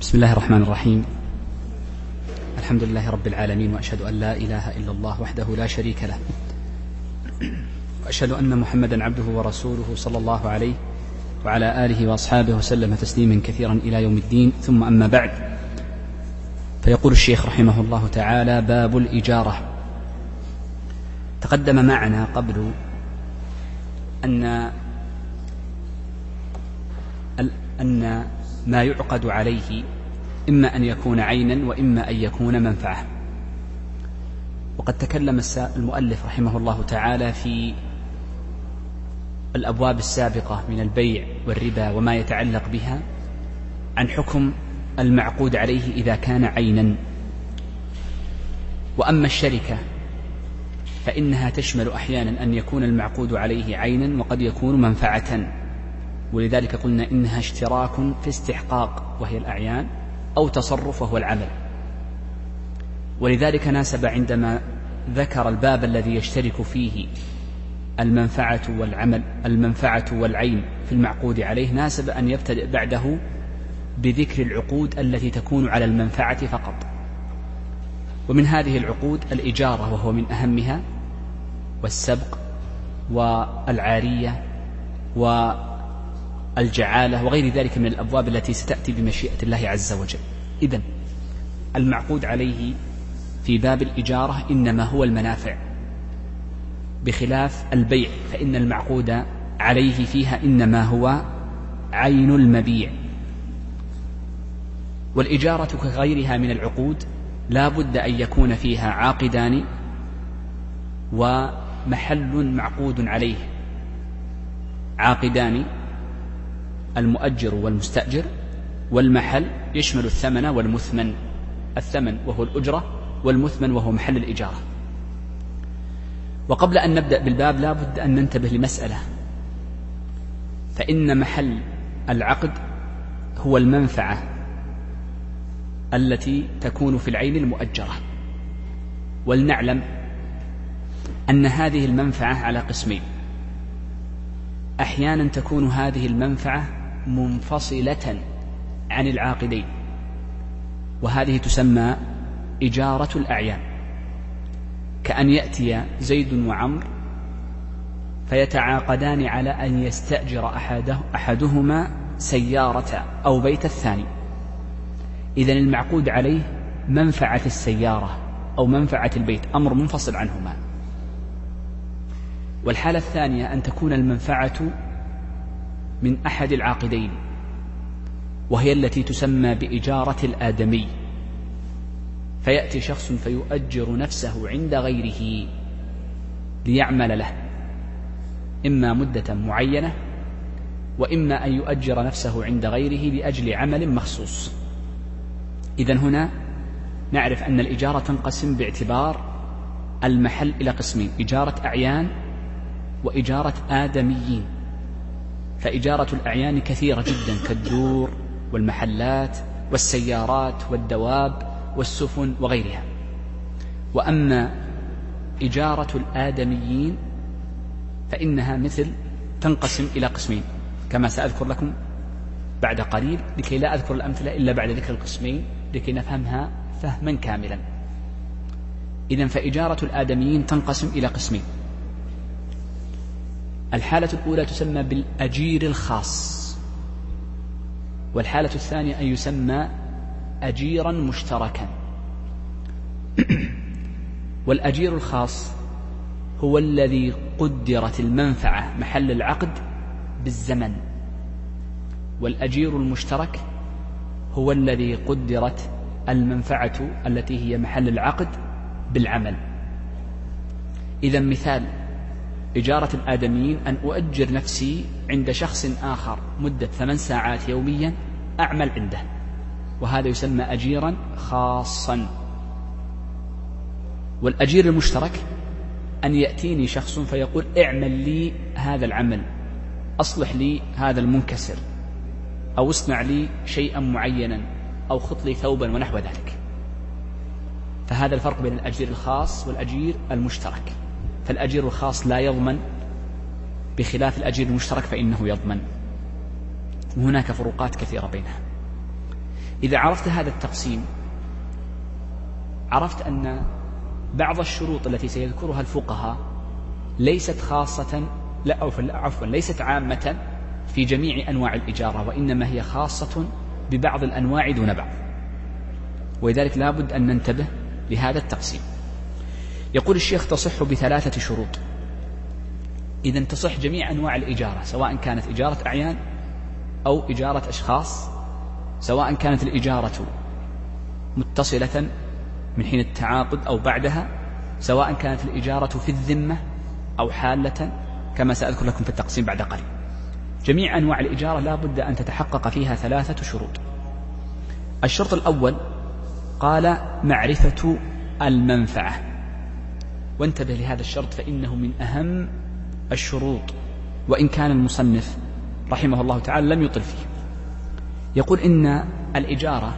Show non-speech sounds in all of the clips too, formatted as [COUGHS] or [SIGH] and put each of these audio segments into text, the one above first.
بسم الله الرحمن الرحيم. الحمد لله رب العالمين وأشهد أن لا إله إلا الله وحده لا شريك له. وأشهد أن محمدا عبده ورسوله صلى الله عليه وعلى آله وأصحابه وسلم تسليما كثيرا إلى يوم الدين. ثم أما بعد فيقول الشيخ رحمه الله تعالى باب الإجارة. تقدم معنا قبل أن أن ما يعقد عليه إما أن يكون عينا وإما أن يكون منفعة. وقد تكلم المؤلف رحمه الله تعالى في الأبواب السابقة من البيع والربا وما يتعلق بها عن حكم المعقود عليه إذا كان عينا. وأما الشركة فإنها تشمل أحيانا أن يكون المعقود عليه عينا وقد يكون منفعة. ولذلك قلنا إنها اشتراك في استحقاق وهي الأعيان أو تصرف وهو العمل. ولذلك ناسب عندما ذكر الباب الذي يشترك فيه المنفعة والعمل المنفعة والعين في المعقود عليه ناسب أن يبتدئ بعده بذكر العقود التي تكون على المنفعة فقط. ومن هذه العقود الإجارة وهو من أهمها والسبق والعارية و الجعالة وغير ذلك من الأبواب التي ستأتي بمشيئة الله عز وجل. إذا المعقود عليه في باب الإجارة إنما هو المنافع. بخلاف البيع فإن المعقود عليه فيها إنما هو عين المبيع. والإجارة كغيرها من العقود لا بد أن يكون فيها عاقدان ومحل معقود عليه. عاقدان المؤجر والمستأجر والمحل يشمل الثمن والمثمن. الثمن وهو الأجرة والمثمن وهو محل الإجارة. وقبل أن نبدأ بالباب لا بد أن ننتبه لمسألة. فإن محل العقد هو المنفعة التي تكون في العين المؤجرة. ولنعلم أن هذه المنفعة على قسمين. أحيانا تكون هذه المنفعة منفصلة عن العاقدين وهذه تسمى إجارة الأعيان. كأن يأتي زيد وعمر فيتعاقدان على أن يستأجر أحده أحدهما سيارة أو بيت الثاني. إذا المعقود عليه منفعة السيارة أو منفعة البيت أمر منفصل عنهما. والحالة الثانية أن تكون المنفعة من أحد العاقدين وهي التي تسمى بإجارة الآدمي. فيأتي شخص فيؤجر نفسه عند غيره ليعمل له إما مدة معينة وإما أن يؤجر نفسه عند غيره لأجل عمل مخصوص. إذا هنا نعرف أن الإجارة تنقسم باعتبار المحل إلى قسمين إجارة أعيان وإجارة آدميين. فإجارة الأعيان كثيرة جدا كالدور والمحلات والسيارات والدواب والسفن وغيرها. وأما إجارة الآدميين فإنها مثل تنقسم إلى قسمين كما سأذكر لكم بعد قليل لكي لا أذكر الأمثلة إلا بعد ذكر القسمين لكي نفهمها فهما كاملا. إذا فإجارة الآدميين تنقسم إلى قسمين. الحالة الأولى تسمى بالأجير الخاص والحالة الثانية أن يسمى أجيرا مشتركا. [CLEARS THROAT] والأجير الخاص هو الذي قدرت المنفعة محل العقد بالزمن. والأجير المشترك هو الذي قدرت المنفعة التي هي محل العقد بالعمل. إذا مثال إجارة الآدميين أن أؤجر نفسي عند شخص آخر مدة ثمان ساعات يوميا أعمل عنده. وهذا يسمى أجيرا خاصا. والأجير المشترك أن يأتيني شخص فيقول اعمل لي هذا العمل أصلح لي هذا المنكسر أو اصنع لي شيئا معينا أو خط لي ثوبا ونحو ذلك. فهذا الفرق بين الأجير الخاص والأجير المشترك. فالأجير الخاص لا يضمن بخلاف الأجير المشترك فإنه يضمن. وهناك فروقات كثيرة بينها. إذا عرفت هذا التقسيم عرفت أن بعض الشروط التي سيذكرها الفقهاء ليست خاصة لا أو عفوا ليست عامة في جميع أنواع الإجارة وإنما هي خاصة ببعض الأنواع دون بعض. ولذلك لا بد أن ننتبه لهذا التقسيم. يقول الشيخ تصح بثلاثة شروط. إذا تصح جميع أنواع الإجارة سواء كانت إجارة أعيان أو إجارة أشخاص سواء كانت الإجارة متصلة من حين التعاقد أو بعدها سواء كانت الإجارة في الذمة أو حالة كما سأذكر لكم في التقسيم بعد قليل. جميع أنواع الإجارة لا بد أن تتحقق فيها ثلاثة شروط. الشرط الأول قال معرفة المنفعة. وانتبه لهذا الشرط فإنه من أهم الشروط وإن كان المصنف رحمه الله تعالى لم يطل فيه. يقول إن الإجارة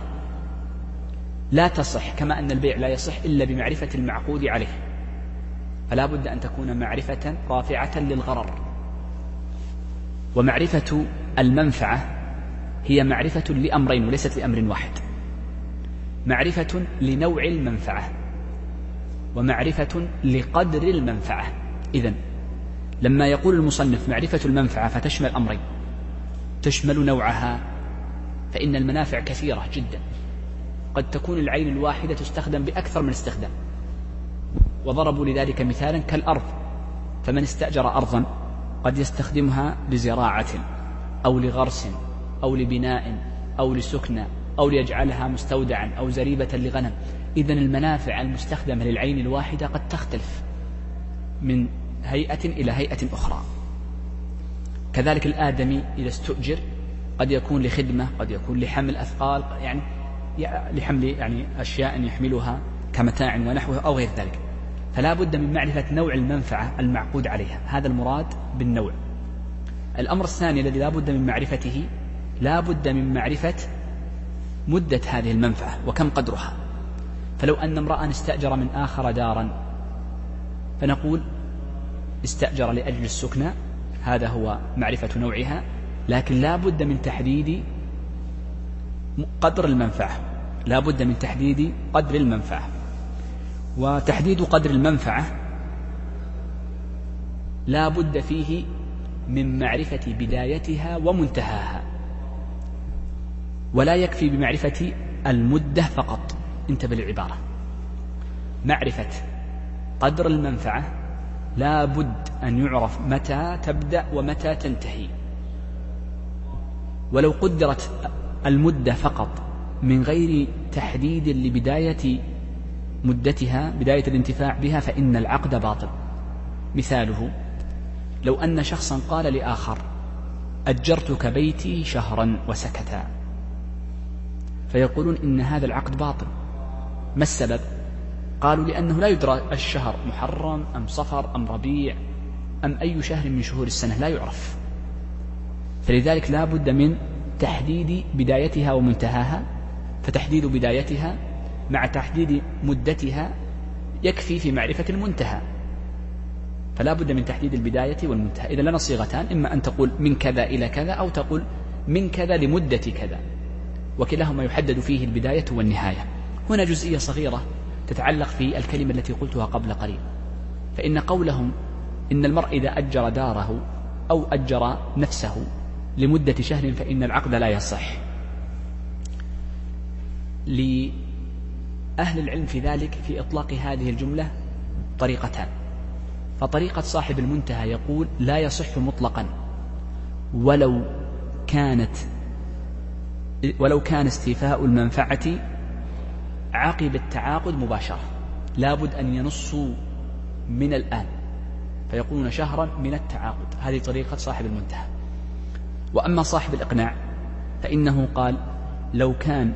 لا تصح كما أن البيع لا يصح إلا بمعرفة المعقود عليه. فلا بد أن تكون معرفة رافعة للغرر. ومعرفة المنفعة هي معرفة لأمرين وليست لأمر واحد. معرفة لنوع المنفعة. ومعرفة لقدر المنفعة. إذا لما يقول المصنف معرفة المنفعة فتشمل أمرين. تشمل نوعها فإن المنافع كثيرة جدا. قد تكون العين الواحدة تستخدم بأكثر من استخدام. وضربوا لذلك مثالا كالأرض. فمن استأجر أرضا قد يستخدمها لزراعة أو لغرس أو لبناء أو لسكنى أو ليجعلها مستودعا أو زريبة لغنم. إذا المنافع المستخدمة للعين الواحدة قد تختلف من هيئة إلى هيئة أخرى. كذلك الآدمي إذا استؤجر قد يكون لخدمة قد يكون لحمل أثقال يعني لحمل يعني أشياء يحملها كمتاع ونحوه أو غير ذلك. فلا بد من معرفة نوع المنفعة المعقود عليها. هذا المراد بالنوع. الأمر الثاني الذي لا بد من معرفته لا بد من معرفة مدة هذه المنفعة وكم قدرها. فلو أن امرأ استأجر من آخر دارا فنقول استأجر لأجل السكنى هذا هو معرفة نوعها لكن لا بد من تحديد قدر المنفعة. لا بد من تحديد قدر المنفعة. وتحديد قدر المنفعة لا بد فيه من معرفة بدايتها ومنتهاها ولا يكفي بمعرفة المدة فقط. انتبه للعبارة معرفة قدر المنفعة لا بد أن يعرف متى تبدأ ومتى تنتهي. ولو قدرت المدة فقط من غير تحديد لبداية مدتها بداية الانتفاع بها فإن العقد باطل. مثاله لو أن شخصا قال لآخر أجرتك بيتي شهرا وسكتا. فيقولون إن هذا العقد باطل. ما السبب؟ قالوا لأنه لا يدرى الشهر محرم أم صفر أم ربيع أم أي شهر من شهور السنة لا يعرف. فلذلك لا بد من تحديد بدايتها ومنتهاها. فتحديد بدايتها مع تحديد مدتها يكفي في معرفة المنتهى. فلا بد من تحديد البداية والمنتهى. إذا لنا صيغتان إما أن تقول من كذا إلى كذا أو تقول من كذا لمدة كذا. وكلاهما يحدد فيه البداية والنهاية. هنا جزئية صغيرة تتعلق في الكلمة التي قلتها قبل قليل. فإن قولهم إن المرء إذا أجر داره أو أجر نفسه لمدة شهر فإن العقد لا يصح. لأهل العلم في ذلك في إطلاق هذه الجملة طريقتان. فطريقة صاحب المنتهى يقول لا يصح مطلقا. ولو كانت ولو كان استيفاء المنفعة عقب التعاقد مباشرة. لابد أن ينصوا من الآن فيقولون شهرا من التعاقد. هذه طريقة صاحب المنتهى. وأما صاحب الإقناع فإنه قال لو كان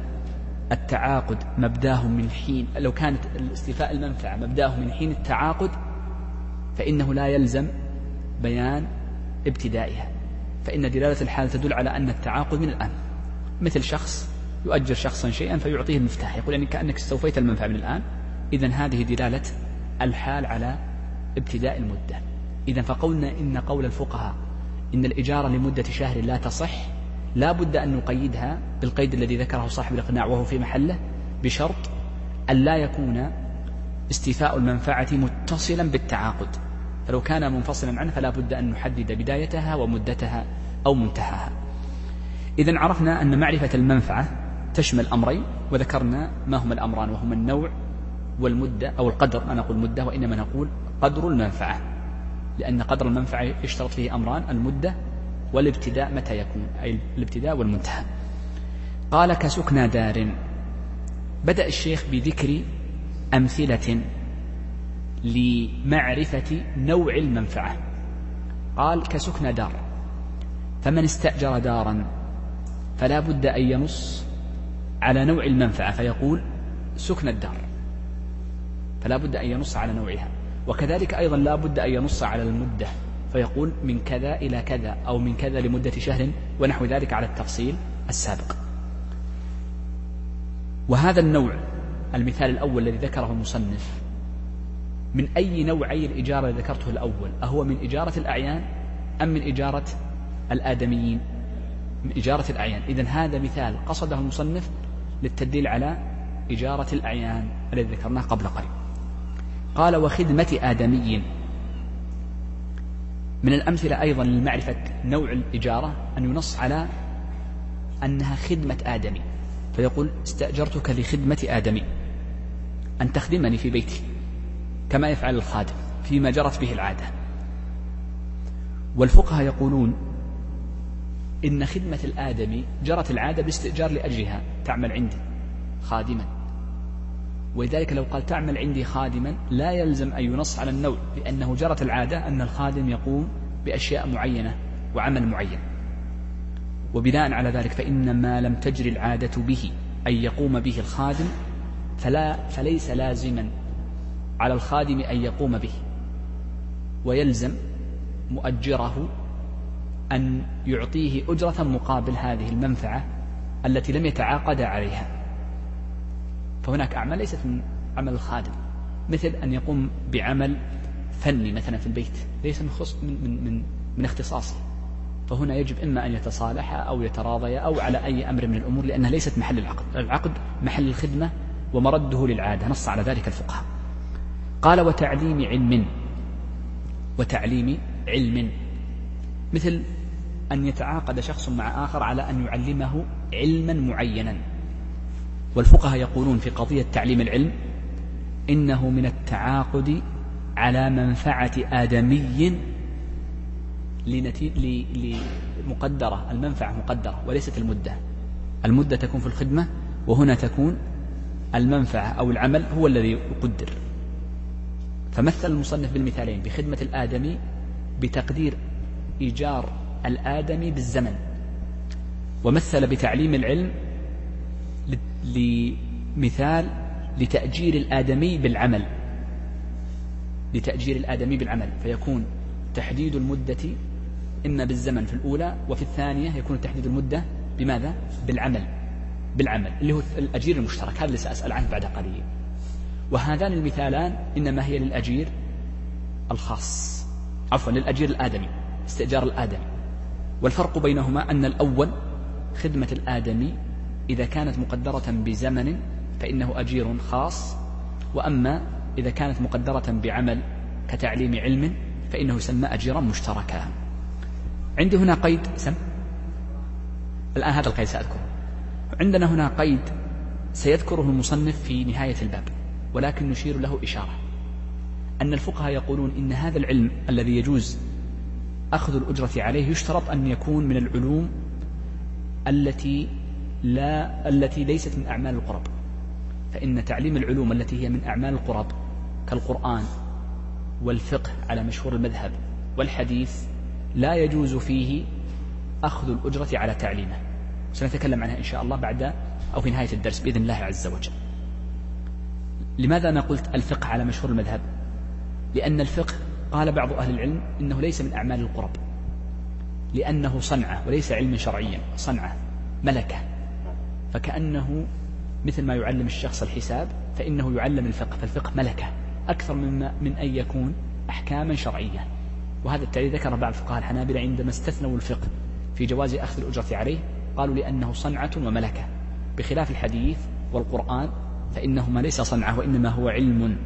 التعاقد مبداه من حين لو كانت استيفاء المنفعة مبداه من حين التعاقد فإنه لا يلزم بيان ابتدائها. فإن دلالة الحال تدل على أن التعاقد من الآن. مثل شخص يؤجر شخصا شيئا فيعطيه المفتاح. يقول يعني كأنك استوفيت المنفعة من الآن. إذا هذه دلالة الحال على ابتداء المدة. إذا فقولنا إن قول الفقهاء إن الإجارة لمدة شهر لا تصح لا بد أن نقيدها بالقيد الذي ذكره صاحب الإقناع وهو في محله بشرط أن لا يكون استيفاء المنفعة متصلا بالتعاقد. فلو كان منفصلا عنه فلا بد أن نحدد بدايتها ومدتها أو منتهاها. إذا عرفنا أن معرفة المنفعة تشمل أمرين وذكرنا ما هما الأمران وهما النوع والمدة أو القدر. ما نقول مدة وإنما نقول قدر المنفعة لأن قدر المنفعة يشترط فيه أمران المدة والابتداء متى يكون أي الابتداء والمنتهى. قال كسكنى دار. بدأ الشيخ بذكر أمثلة لمعرفة نوع المنفعة. قال كسكنى دار. فمن استأجر دارا فلا بد أن ينص على نوع المنفعة فيقول سكن الدار فلا بد أن ينص على نوعها. وكذلك أيضا لا بد أن ينص على المدة. فيقول من كذا إلى كذا أو من كذا لمدة شهر ونحو ذلك على التفصيل السابق. وهذا النوع المثال الأول الذي ذكره المصنف من أي نوعي الإجارة الذي ذكرته الأول؟ أهو من إجارة الأعيان أم من إجارة الآدميين؟ من إجارة الأعيان. إذا هذا مثال قصده المصنف للتدليل على إجارة الأعيان الذي ذكرناه قبل قليل قال وخدمة آدمي من الأمثلة أيضا لمعرفة نوع الإجارة أن ينص على أنها خدمة آدمي. فيقول استأجرتك لخدمة آدمي. أن تخدمني في بيتي. كما يفعل الخادم فيما جرت به العادة. والفقهاء يقولون إن خدمة الآدمي جرت العادة باستئجار لأجلها تعمل عندي خادما. ولذلك لو قال تعمل عندي خادما لا يلزم أن ينص على النوع لأنه جرت العادة أن الخادم يقوم بأشياء معينة وعمل معين. وبناء على ذلك فإن ما لم تجري العادة به أن يقوم به الخادم فلا فليس لازما على الخادم أن يقوم به. ويلزم مؤجره أن يعطيه أجرة مقابل هذه المنفعة التي لم يتعاقد عليها. فهناك أعمال ليست من عمل الخادم. مثل أن يقوم بعمل فني مثلا في البيت ليس من, خص من, من, من, من اختصاصه. فهنا يجب إما أن يتصالح أو يتراضي أو على أي أمر من الأمور لأنها ليست محل العقد. العقد محل الخدمة ومرده للعادة. نص على ذلك الفقهاء. قال وتعليم علم. وتعليم علم. مثل أن يتعاقد شخص مع آخر على أن يعلمه علما معينا. والفقهاء يقولون في قضية تعليم العلم إنه من التعاقد على منفعة آدمي لمقدرة المنفعة مقدرة وليست المدة. المدة تكون في الخدمة وهنا تكون المنفعة أو العمل هو الذي يقدر. فمثل المصنف بالمثالين بخدمة الآدمي بتقدير إيجار الآدمي بالزمن ومثل بتعليم العلم لمثال لتأجير الآدمي بالعمل لتأجير الآدمي بالعمل فيكون تحديد المدة إما بالزمن في الأولى وفي الثانية يكون تحديد المدة بماذا؟ بالعمل بالعمل اللي هو الأجير المشترك هذا اللي سأسأل عنه بعد قليل وهذان المثالان إنما هي للأجير الخاص عفوا للأجير الآدمي استئجار الآدمي والفرق بينهما أن الأول خدمة الآدمي إذا كانت مقدرة بزمن فإنه أجير خاص وأما إذا كانت مقدرة بعمل كتعليم علم فإنه يسمى أجيرا مشتركا. عندي هنا قيد سم. الآن هذا القيد سأذكره. عندنا هنا قيد سيذكره المصنف في نهاية الباب ولكن نشير له إشارة. أن الفقهاء يقولون إن هذا العلم الذي يجوز أخذ الأجرة عليه يشترط أن يكون من العلوم التي لا التي ليست من أعمال القرب. فإن تعليم العلوم التي هي من أعمال القرب كالقرآن والفقه على مشهور المذهب والحديث لا يجوز فيه أخذ الأجرة على تعليمه. سنتكلم عنها إن شاء الله بعد أو في نهاية الدرس بإذن الله عز وجل. لماذا أنا قلت الفقه على مشهور المذهب؟ لأن الفقه قال بعض أهل العلم إنه ليس من أعمال القرب لأنه صنعة وليس علما شرعيا صنعة ملكة. فكأنه مثل ما يعلم الشخص الحساب فإنه يعلم الفقه فالفقه ملكة أكثر مما من أن يكون أحكاما شرعية. وهذا التالي ذكر بعض فقهاء الحنابلة عندما استثنوا الفقه في جواز أخذ الأجرة عليه قالوا لأنه صنعة وملكة. بخلاف الحديث والقرآن فإنهما ليس صنعة وإنما هو علم.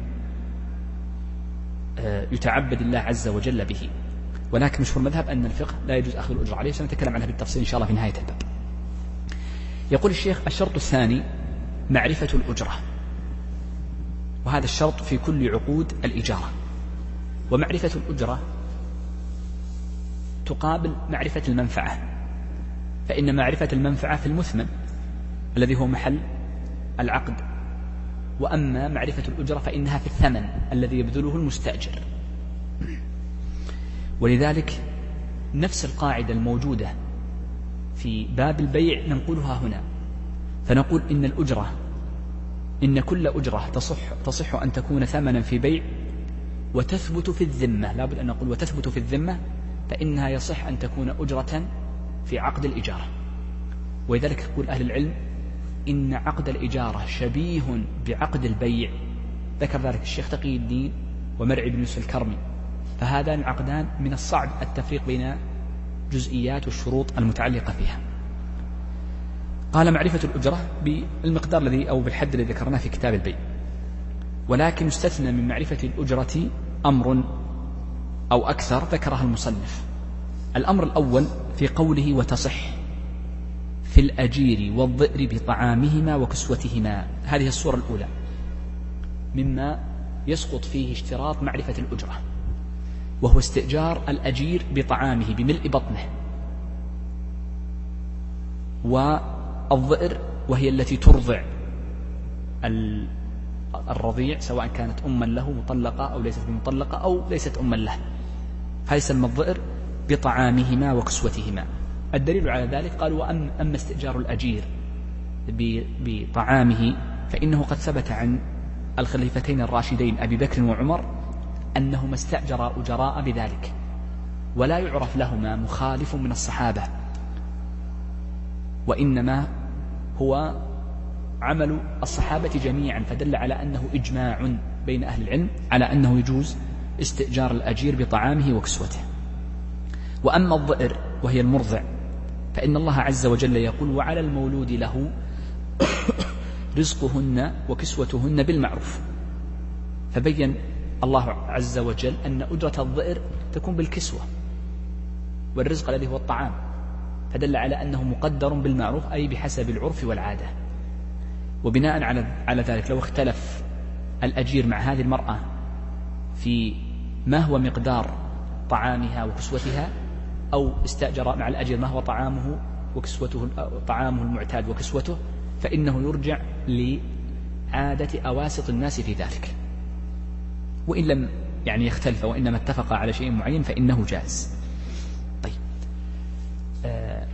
يتعبد الله عز وجل به. ولكن مشهور المذهب أن الفقه لا يجوز أخذ الأجرة عليه سنتكلم عنها بالتفصيل إن شاء الله في نهاية الباب. يقول الشيخ الشرط الثاني معرفة الأجرة. وهذا الشرط في كل عقود الإجارة. ومعرفة الأجرة تقابل معرفة المنفعة. فإن معرفة المنفعة في المثمن الذي هو محل العقد وأما معرفة الأجرة فإنها في الثمن الذي يبذله المستأجر. ولذلك نفس القاعدة الموجودة في باب البيع ننقلها هنا. فنقول إن الأجرة إن كل أجرة تصح تصح أن تكون ثمنا في بيع وتثبت في الذمة. لابد أن نقول وتثبت في الذمة فإنها يصح أن تكون أجرة في عقد الإجارة. ولذلك يقول أهل العلم إن عقد الإجارة شبيه بعقد البيع. ذكر ذلك الشيخ تقي الدين ومرعي بن يوسف الكرمي. فهذان العقدان من الصعب التفريق بين جزئيات والشروط المتعلقة فيها. قال معرفة الأجرة بالمقدار الذي أو بالحد الذي ذكرناه في كتاب البيع. ولكن يستثنى من معرفة الأجرة أمر أو أكثر ذكرها المصنف. الأمر الأول في قوله وتصح. في الأجير والضئر بطعامهما وكسوتهما. هذه الصورة الأولى. مما يسقط فيه اشتراط معرفة الأجرة وهو استئجار الأجير بطعامه بملء بطنه. والضئر وهي التي ترضع الرضيع سواء كانت أما له مطلقة أو ليست بمطلقة أو ليست أما له. هذا يسمى الضئر بطعامهما وكسوتهما. الدليل على ذلك قال وأما استئجار الأجير بطعامه فإنه قد ثبت عن الخليفتين الراشدين أبي بكر وعمر أنهما استأجرا أجراء بذلك ولا يعرف لهما مخالف من الصحابة وإنما هو عمل الصحابة جميعا فدل على أنه إجماع بين أهل العلم على أنه يجوز استئجار الأجير بطعامه وكسوته. وأما الضئر وهي المرضع فإن الله عز وجل يقول وعلى المولود له رزقهن وكسوتهن بالمعروف. فبين الله عز وجل أن أجرة الضئر تكون بالكسوة والرزق الذي هو الطعام. فدل على أنه مقدر بالمعروف أي بحسب العرف والعادة. وبناء على على ذلك لو اختلف الأجير مع هذه المرأة في ما هو مقدار طعامها وكسوتها أو استأجر مع الأجير ما هو طعامه وكسوته طعامه المعتاد وكسوته فإنه يرجع لعادة أواسط الناس في ذلك. وإن لم يعني يختلف وإنما اتفق على شيء معين فإنه جائز. طيب. آه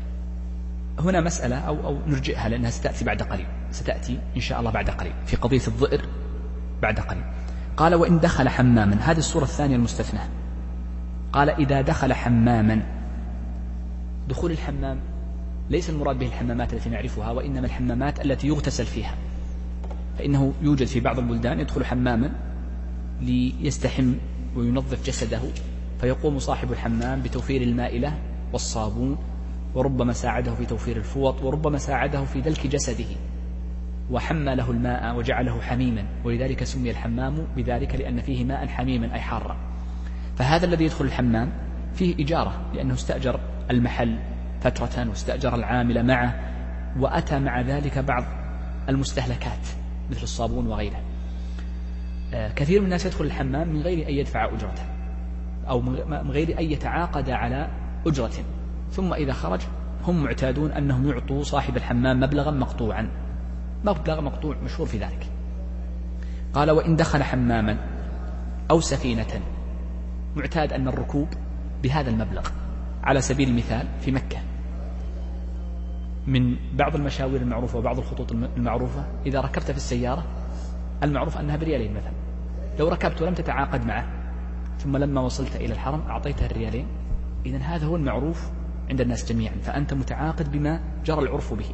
هنا مسألة أو, أو نرجئها لأنها ستأتي بعد قليل. ستأتي إن شاء الله بعد قليل. في قضية الضئر بعد قليل. قال وإن دخل حماما. هذه الصورة الثانية المستثنى. قال إذا دخل حماما دخول الحمام. ليس المراد به الحمامات التي نعرفها وإنما الحمامات التي يغتسل فيها. فإنه يوجد في بعض البلدان يدخل حماما ليستحم وينظف جسده فيقوم صاحب الحمام بتوفير الماء له والصابون وربما ساعده في توفير الفوط وربما ساعده في دلك جسده. وحمى له الماء وجعله حميما ولذلك سمي الحمام بذلك لأن فيه ماء حميما أي حارا. فهذا الذي يدخل الحمام فيه إجارة لأنه استأجر المحل فترة واستأجر العامل معه وأتى مع ذلك بعض المستهلكات مثل الصابون وغيره. آه، كثير من الناس يدخل الحمام من غير أن يدفع أجرته أو من غير أن يتعاقد على أجرة ثم إذا خرج هم معتادون أنهم يعطوا صاحب الحمام مبلغا مقطوعا. مبلغ مقطوع مشهور في ذلك. قال وإن دخل حماما أو سفينة معتاد أن الركوب بهذا المبلغ على سبيل المثال في مكة. من بعض المشاوير المعروفة وبعض الخطوط المعروفة إذا ركبت في السيارة المعروف أنها بريالين مثلا. لو ركبت ولم تتعاقد معه ثم لما وصلت إلى الحرم أعطيته الريالين إذا هذا هو المعروف عند الناس جميعا. فأنت متعاقد بما جرى العرف به.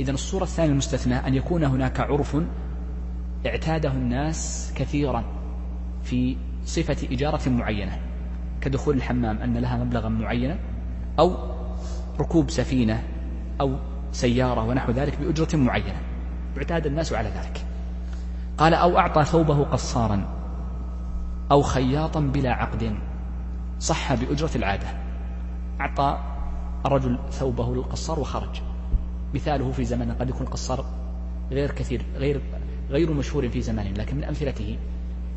إذا الصورة الثانية المستثنى أن يكون هناك عرف اعتاده الناس كثيرا في صفة إجارة معينة. كدخول الحمام أن لها مبلغا معينا أو ركوب سفينة أو سيارة ونحو ذلك بأجرة معينة. اعتاد الناس على ذلك. قال أو أعطى ثوبه قصارا أو خياطا بلا عقد صح بأجرة العادة. أعطى الرجل ثوبه للقصار وخرج. مثاله في زمن قد يكون القصار غير كثير غير غير مشهور في زمانه لكن من أمثلته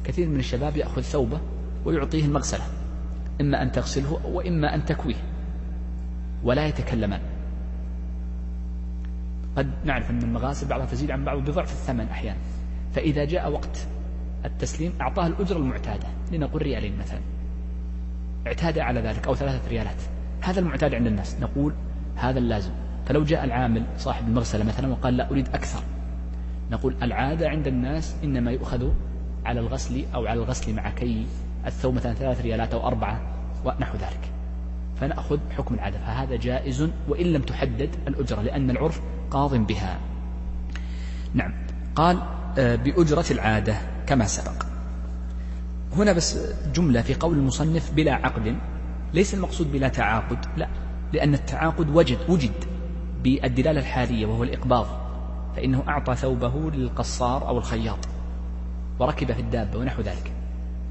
كثير من الشباب يأخذ ثوبه ويعطيه المغسلة إما أن تغسله وإما أن تكويه ولا يتكلمان. قد نعرف أن المغاسل بعضها تزيد عن بعض بضعف الثمن أحيانا. فإذا جاء وقت التسليم أعطاه الأجرة المعتادة. لنقول ريالين مثلا. اعتاد على ذلك أو ثلاثة ريالات. هذا المعتاد عند الناس. نقول هذا اللازم. فلو جاء العامل صاحب المغسلة مثلا وقال لا أريد أكثر. نقول العادة عند الناس إنما يؤخذ على الغسل أو على الغسل مع كي الثوب مثلا ثلاث ريالات أو أربعة. ونحو ذلك. فنأخذ حكم العادة. فهذا جائز وإن لم تحدد الأجرة لأن العرف قاض بها. نعم. قال آه، بأجرة العادة كما سبق. هنا بس جملة في قول المصنف بلا عقد. ليس المقصود بلا تعاقد لا. لأن التعاقد وجد وجد بالدلالة الحالية وهو الإقباض. فإنه أعطى ثوبه للقصار أو الخياط وركب في الدابة ونحو ذلك.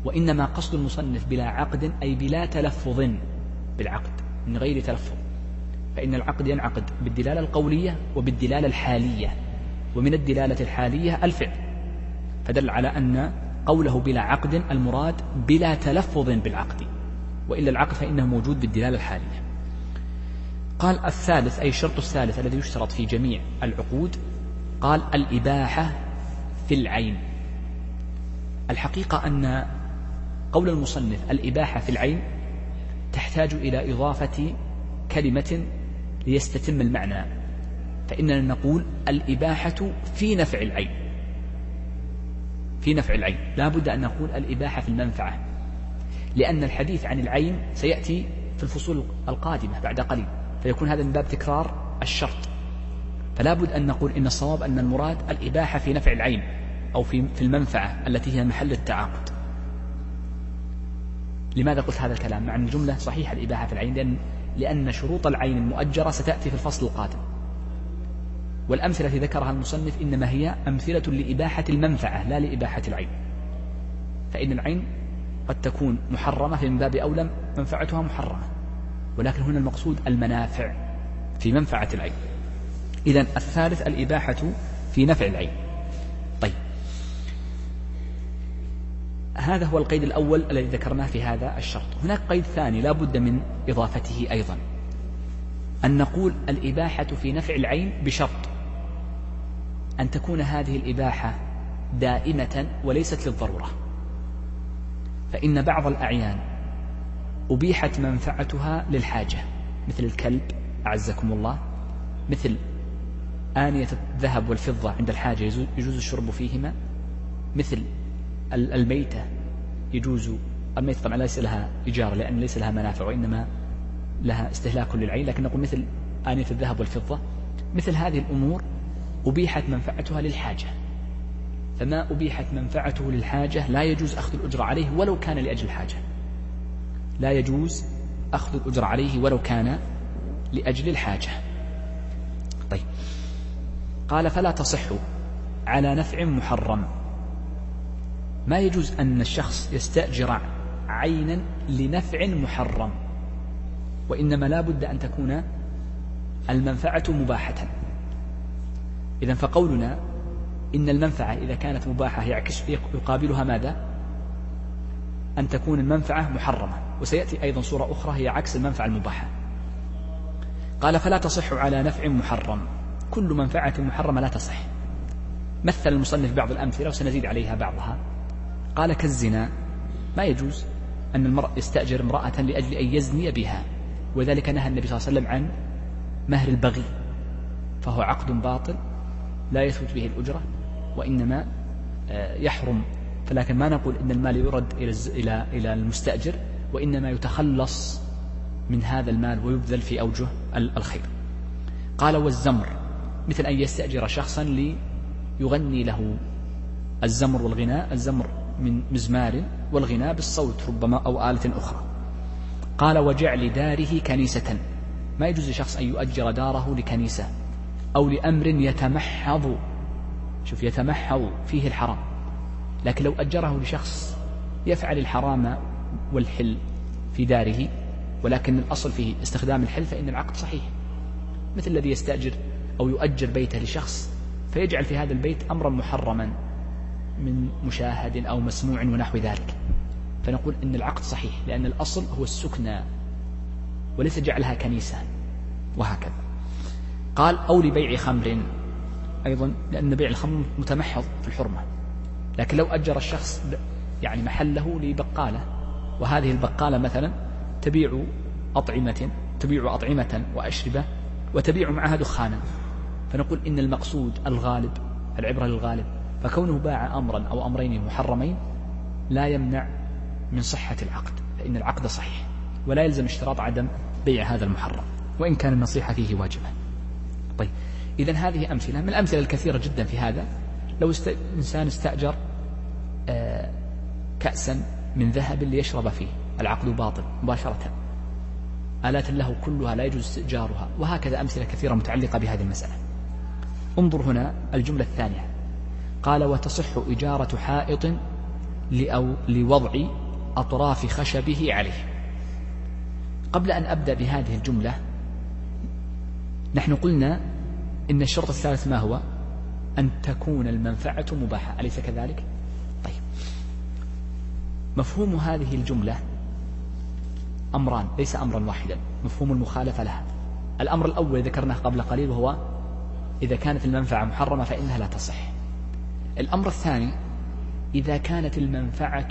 وإنما قصد المصنف بلا عقد أي بلا تلفظ بالعقد من غير تلفظ. فإن العقد ينعقد بالدلالة القولية وبالدلالة الحالية ومن الدلالة الحالية الفعل. فدل على أن قوله بلا عقد المراد بلا تلفظ بالعقد وإلا العقد فإنه موجود بالدلالة الحالية. قال الثالث أي الشرط الثالث الذي يشترط في جميع العقود قال الإباحة في العين. الحقيقة أن قول المصنف الإباحة في العين تحتاج إلى إضافة كلمة ليستتم المعنى فإننا نقول الإباحة في نفع العين. في نفع العين. لا بد أن نقول الإباحة في المنفعة لأن الحديث عن العين سيأتي في الفصول القادمة بعد قليل فيكون هذا من باب تكرار الشرط. فلا بد أن نقول إن الصواب أن المراد الإباحة في نفع العين أو في المنفعة التي هي محل التعاقد. لماذا قلت هذا الكلام؟ مع أن الجملة صحيحة الإباحة في العين لأن, لأن شروط العين المؤجرة ستأتي في الفصل القادم. والأمثلة التي ذكرها المصنف إنما هي أمثلة لإباحة المنفعة لا لإباحة العين. فإن العين قد تكون محرمة في من باب أولى منفعتها محرمة. ولكن هنا المقصود المنافع في منفعة العين. إذا الثالث الإباحة في نفع العين. هذا هو القيد الأول الذي ذكرناه في هذا الشرط. هناك قيد ثاني لا بد من إضافته أيضا أن نقول الإباحة في نفع العين بشرط أن تكون هذه الإباحة دائمة وليست للضرورة. فإن بعض الأعيان أبيحت منفعتها للحاجة مثل الكلب أعزكم الله مثل آنية الذهب والفضة عند الحاجة يجوز الشرب فيهما مثل الميتة يجوز الميتة طبعا ليس لها إيجار لأن ليس لها منافع وإنما لها استهلاك للعين. لكن نقول مثل آنية الذهب والفضة مثل هذه الأمور أبيحت منفعتها للحاجة. فما أبيحت منفعته للحاجة لا يجوز أخذ الأجرة عليه ولو كان لأجل الحاجة. لا يجوز أخذ الأجرة عليه ولو كان لأجل الحاجة. طيب. قال فلا تصح على نفع محرم. ما يجوز أن الشخص يستأجر عينا لنفع محرم وإنما لا بد أن تكون المنفعة مباحة. إذا فقولنا إن المنفعة إذا كانت مباحة يعكس يقابلها ماذا؟ أن تكون المنفعة محرمة. وسيأتي أيضا صورة أخرى هي عكس المنفعة المباحة. قال فلا تصح على نفع محرم. كل منفعة محرمة لا تصح. مثل المصنف بعض الأمثلة وسنزيد عليها بعضها. قال كالزنا. ما يجوز أن المرء يستأجر امرأة لأجل أن يزني بها وذلك نهى النبي صلى الله عليه وسلم عن مهر البغي فهو عقد باطل لا يثبت به الأجرة وإنما آه، يحرم. فلكن ما نقول إن المال يرد إلى إلى المستأجر وإنما يتخلص من هذا المال ويبذل في أوجه الخير. قال والزمر مثل أن يستأجر شخصا ليغني له الزمر والغناء. الزمر من مزمار والغناء بالصوت ربما أو آلة أخرى. قال وجعل داره كنيسة. ما يجوز لشخص أن يؤجر داره لكنيسة أو لأمر يتمحض. شوف يتمحض فيه الحرام. لكن لو أجره لشخص يفعل الحرام والحل في داره ولكن الأصل فيه استخدام الحل فإن العقد صحيح. مثل الذي يستأجر أو يؤجر بيته لشخص فيجعل في هذا البيت أمرا محرما. من مشاهد أو مسموع ونحو ذلك. فنقول إن العقد صحيح لأن الأصل هو السكنى وليس جعلها كنيسة. وهكذا. قال أو لبيع خمر. أيضا لأن بيع الخمر متمحض في الحرمة. لكن لو أجر الشخص يعني محله لبقالة وهذه البقالة مثلا تبيع أطعمة تبيع أطعمة وأشربة وتبيع معها دخانا. فنقول إن المقصود الغالب العبرة للغالب فكونه باع أمرا أو أمرين محرمين لا يمنع من صحة العقد فإن العقد صحيح ولا يلزم اشتراط عدم بيع هذا المحرم وإن كان النصيحة فيه واجبة. طيب إذا هذه أمثلة من الأمثلة الكثيرة جدا في هذا لو است... إنسان استأجر آه كأسا من ذهب ليشرب فيه العقد باطل مباشرة آلات له كلها لا يجوز استئجارها وهكذا أمثلة كثيرة متعلقة بهذه المسألة. انظر هنا الجملة الثانية. قال وتصح إجارة حائط لأو لوضع أطراف خشبه عليه. قبل أن أبدأ بهذه الجملة نحن قلنا إن الشرط الثالث ما هو؟ أن تكون المنفعة مباحة. أليس كذلك؟ طيب. مفهوم هذه الجملة أمران ليس أمرا واحدا مفهوم المخالفة لها. الأمر الأول ذكرناه قبل قليل وهو إذا كانت المنفعة محرمة فإنها لا تصح. الأمر الثاني إذا كانت المنفعة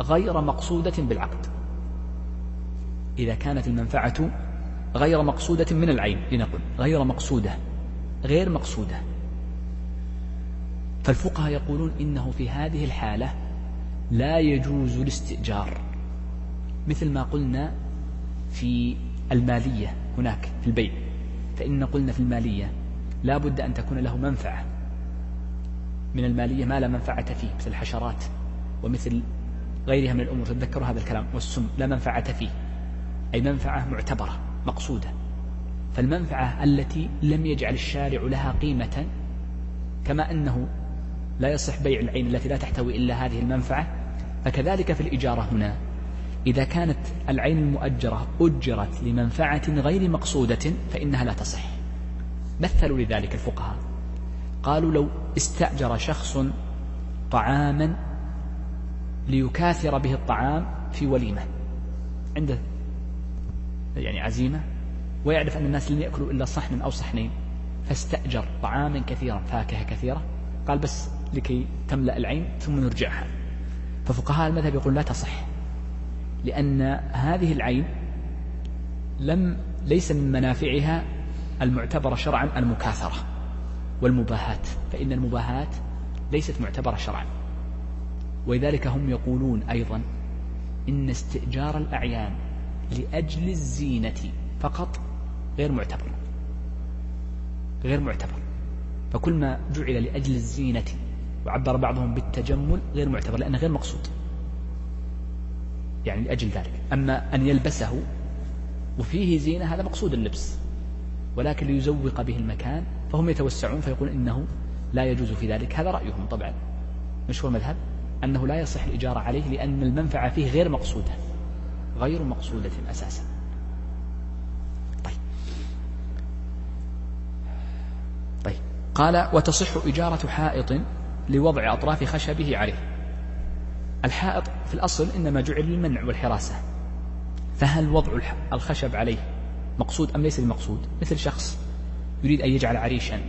غير مقصودة بالعقد. إذا كانت المنفعة غير مقصودة من العين لنقل غير مقصودة غير مقصودة. فالفقهاء يقولون إنه في هذه الحالة لا يجوز الاستئجار. مثل ما قلنا في المالية هناك في البيع. فإن قلنا في المالية لا بد أن تكون له منفعة. من المالية ما لا منفعة فيه مثل الحشرات ومثل غيرها من الأمور تذكروا هذا الكلام والسم لا منفعة فيه أي منفعة معتبرة مقصودة. فالمنفعة التي لم يجعل الشارع لها قيمة كما أنه لا يصح بيع العين التي لا تحتوي إلا هذه المنفعة فكذلك في الإجارة هنا إذا كانت العين المؤجرة أجرت لمنفعة غير مقصودة فإنها لا تصح. مثلوا لذلك الفقهاء. قالوا لو استأجر شخص طعاما ليكاثر به الطعام في وليمة عنده يعني عزيمة ويعرف أن الناس لن يأكلوا إلا صحن أو صحنين فاستأجر طعاما كثيرا فاكهة كثيرة قال بس لكي تملأ العين ثم نرجعها ففقهاء المذهب يقول لا تصح لأن هذه العين لم ليس من منافعها المعتبرة شرعا المكاثرة. والمباهات فإن المباهات ليست معتبرة شرعا. ولذلك هم يقولون أيضا إن استئجار الأعيان لأجل الزينة فقط غير معتبر غير معتبر. فكل ما جعل لأجل الزينة وعبر بعضهم بالتجمل غير معتبر لأنه غير مقصود. يعني لأجل ذلك. أما أن يلبسه وفيه زينة هذا مقصود اللبس. ولكن ليزوق به المكان فهم يتوسعون فيقول إنه لا يجوز في ذلك. هذا رأيهم طبعا. مشهور المذهب أنه لا يصح الإجارة عليه لأن المنفعة فيه غير مقصودة. غير مقصودة أساسا. طيب. طيب. قال وتصح إجارة حائط لوضع أطراف خشبه عليه. الحائط في الأصل إنما جعل للمنع والحراسة. فهل وضع الخشب عليه مقصود أم ليس بمقصود مثل شخص يريد أن يجعل عريشا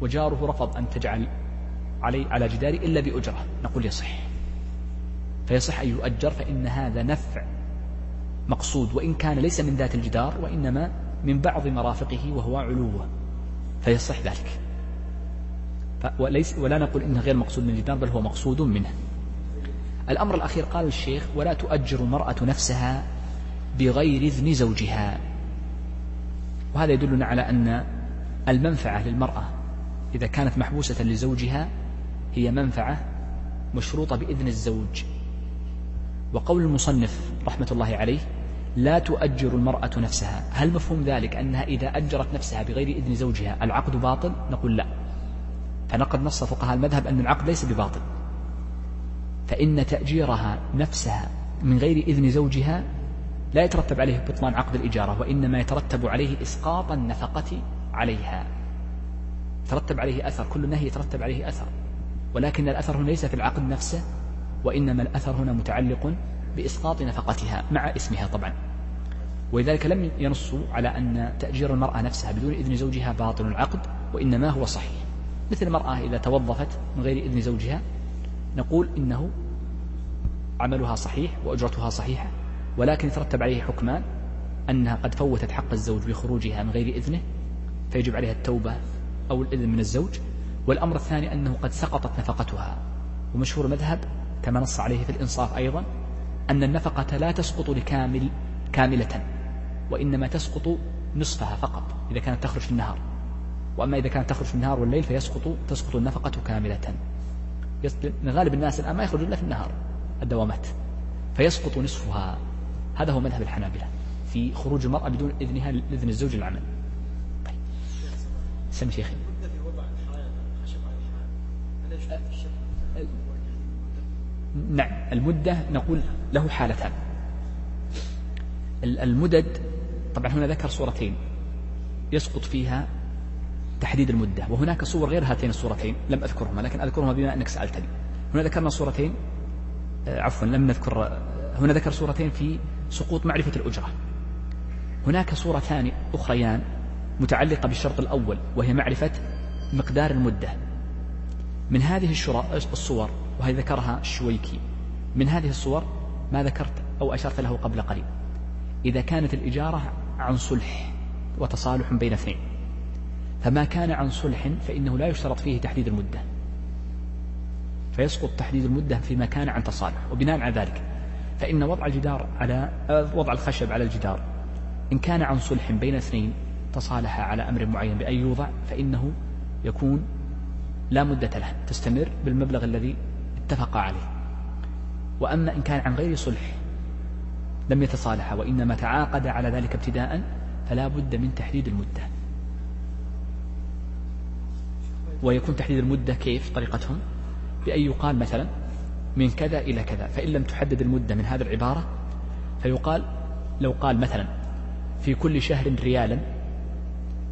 وجاره رفض أن تجعل علي على جداري إلا بأجرة نقول يصح. فيصح أن يؤجر فإن هذا نفع مقصود وإن كان ليس من ذات الجدار وإنما من بعض مرافقه وهو علوه. فيصح ذلك. وليس ولا نقول إنه غير مقصود من الجدار بل هو مقصود منه. الأمر الأخير قال الشيخ ولا تؤجر المرأة نفسها بغير إذن زوجها. وهذا يدلنا على أن المنفعة للمرأة إذا كانت محبوسة لزوجها هي منفعة مشروطة بإذن الزوج. وقول المصنف رحمة الله عليه لا تؤجر المرأة نفسها. هل مفهوم ذلك أنها إذا أجرت نفسها بغير إذن زوجها العقد باطل؟ نقول لا. فنقد نص فقهاء المذهب أن العقد ليس بباطل. فإن تأجيرها نفسها من غير إذن زوجها لا يترتب عليه بطلان عقد الإجارة وإنما يترتب عليه إسقاط النفقة عليها. يترتب عليه أثر كل نهي يترتب عليه أثر. ولكن الأثر هنا ليس في العقد نفسه وإنما الأثر هنا متعلق بإسقاط نفقتها مع اسمها طبعا. ولذلك لم ينصوا على أن تأجير المرأة نفسها بدون إذن زوجها باطل العقد وإنما هو صحيح. مثل المرأة إذا توظفت من غير إذن زوجها نقول إنه عملها صحيح وأجرتها صحيحة ولكن يترتب عليه حكمان أنها قد فوتت حق الزوج بخروجها من غير إذنه فيجب عليها التوبة أو الإذن من الزوج. والأمر الثاني أنه قد سقطت نفقتها. ومشهور المذهب كما نص عليه في الإنصاف أيضا أن النفقة لا تسقط لكامل كاملة وإنما تسقط نصفها فقط إذا كانت تخرج في النهار. وأما إذا كانت تخرج في النهار والليل فيسقط تسقط النفقة كاملة. غالب الناس الآن ما يخرجون إلا في النهار الدوامات. فيسقط نصفها. هذا هو مذهب الحنابلة في خروج المرأة بدون إذنها إذن الزوج للعمل طيب. سم شيخي. نعم المدة نقول له حالتان. المدد طبعا هنا ذكر صورتين. يسقط فيها تحديد المدة وهناك صور غير هاتين الصورتين لم أذكرهما لكن أذكرهما بما أنك سألتني. هنا ذكرنا صورتين آه، عفوا لم نذكر آه، هنا ذكر صورتين في سقوط معرفة الأجرة. هناك صورتان أخريان متعلقة بالشرط الأول وهي معرفة مقدار المدة. من هذه الصور وهي ذكرها الشويكي من هذه الصور ما ذكرت أو أشرت له قبل قليل. إذا كانت الإجارة عن صلح وتصالح بين اثنين. فما كان عن صلح فإنه لا يشترط فيه تحديد المدة. فيسقط تحديد المدة فيما كان عن تصالح. وبناء على ذلك فإن وضع الجدار على وضع الخشب على الجدار. إن كان عن صلح بين اثنين تصالح على أمر معين بأن يوضع فإنه يكون لا مدة له تستمر بالمبلغ الذي اتفق عليه. وأما إن كان عن غير صلح لم يتصالح وإنما تعاقد على ذلك ابتداء فلا بد من تحديد المدة. ويكون تحديد المدة كيف؟ طريقتهم. بأن يقال مثلا من كذا إلى كذا. فإن لم تحدد المدة من هذه العبارة فيقال لو قال مثلا في كل شهر ريالا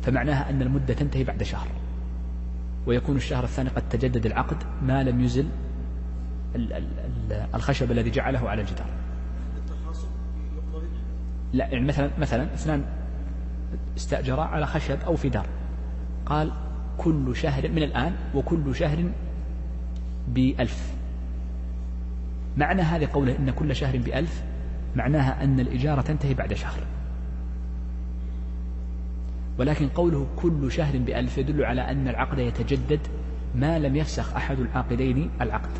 فمعناها أن المدة تنتهي بعد شهر. ويكون الشهر الثاني قد تجدد العقد ما لم يزل الخشب الذي جعله على الجدار. لا يعني مثلا مثلا اثنان استأجرا على خشب أو في دار. قال كل شهر من الآن وكل شهر بألف. معنى هذه قوله إن كل شهر بألف معناها أن الإجارة تنتهي بعد شهر. ولكن قوله كل شهر بألف يدل على أن العقد يتجدد ما لم يفسخ أحد العاقدين العقد.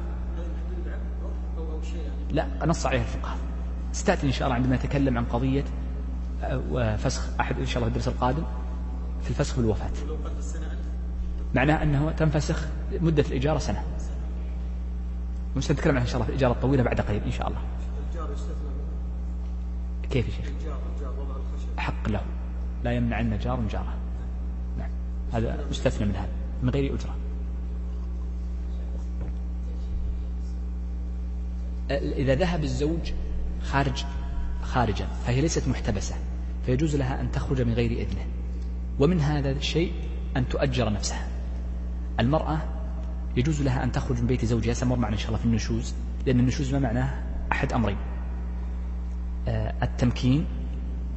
لا نص عليها الفقهاء. ستأتي إن شاء الله عندما نتكلم عن قضية آه، فسخ أحد إن شاء الله الدرس القادم في الفسخ بالوفاة معناه أنه تنفسخ مدة الإجارة سنة. عنها إن شاء الله في الإجارة الطويلة بعد قليل إن شاء الله. كيف يا شيخ؟ حق له. لا يمنع أن جار جاره نعم. هذا مستثنى من هذا من غير أجرة. إذا ذهب الزوج خارج خارجا فهي ليست محتبسة فيجوز لها أن تخرج من غير إذنه. ومن هذا الشيء أن تؤجر نفسها. المرأة يجوز لها أن تخرج من بيت زوجها. سمر معنا إن شاء الله في النشوز لأن النشوز ما معناه أحد أمرين. آه، التمكين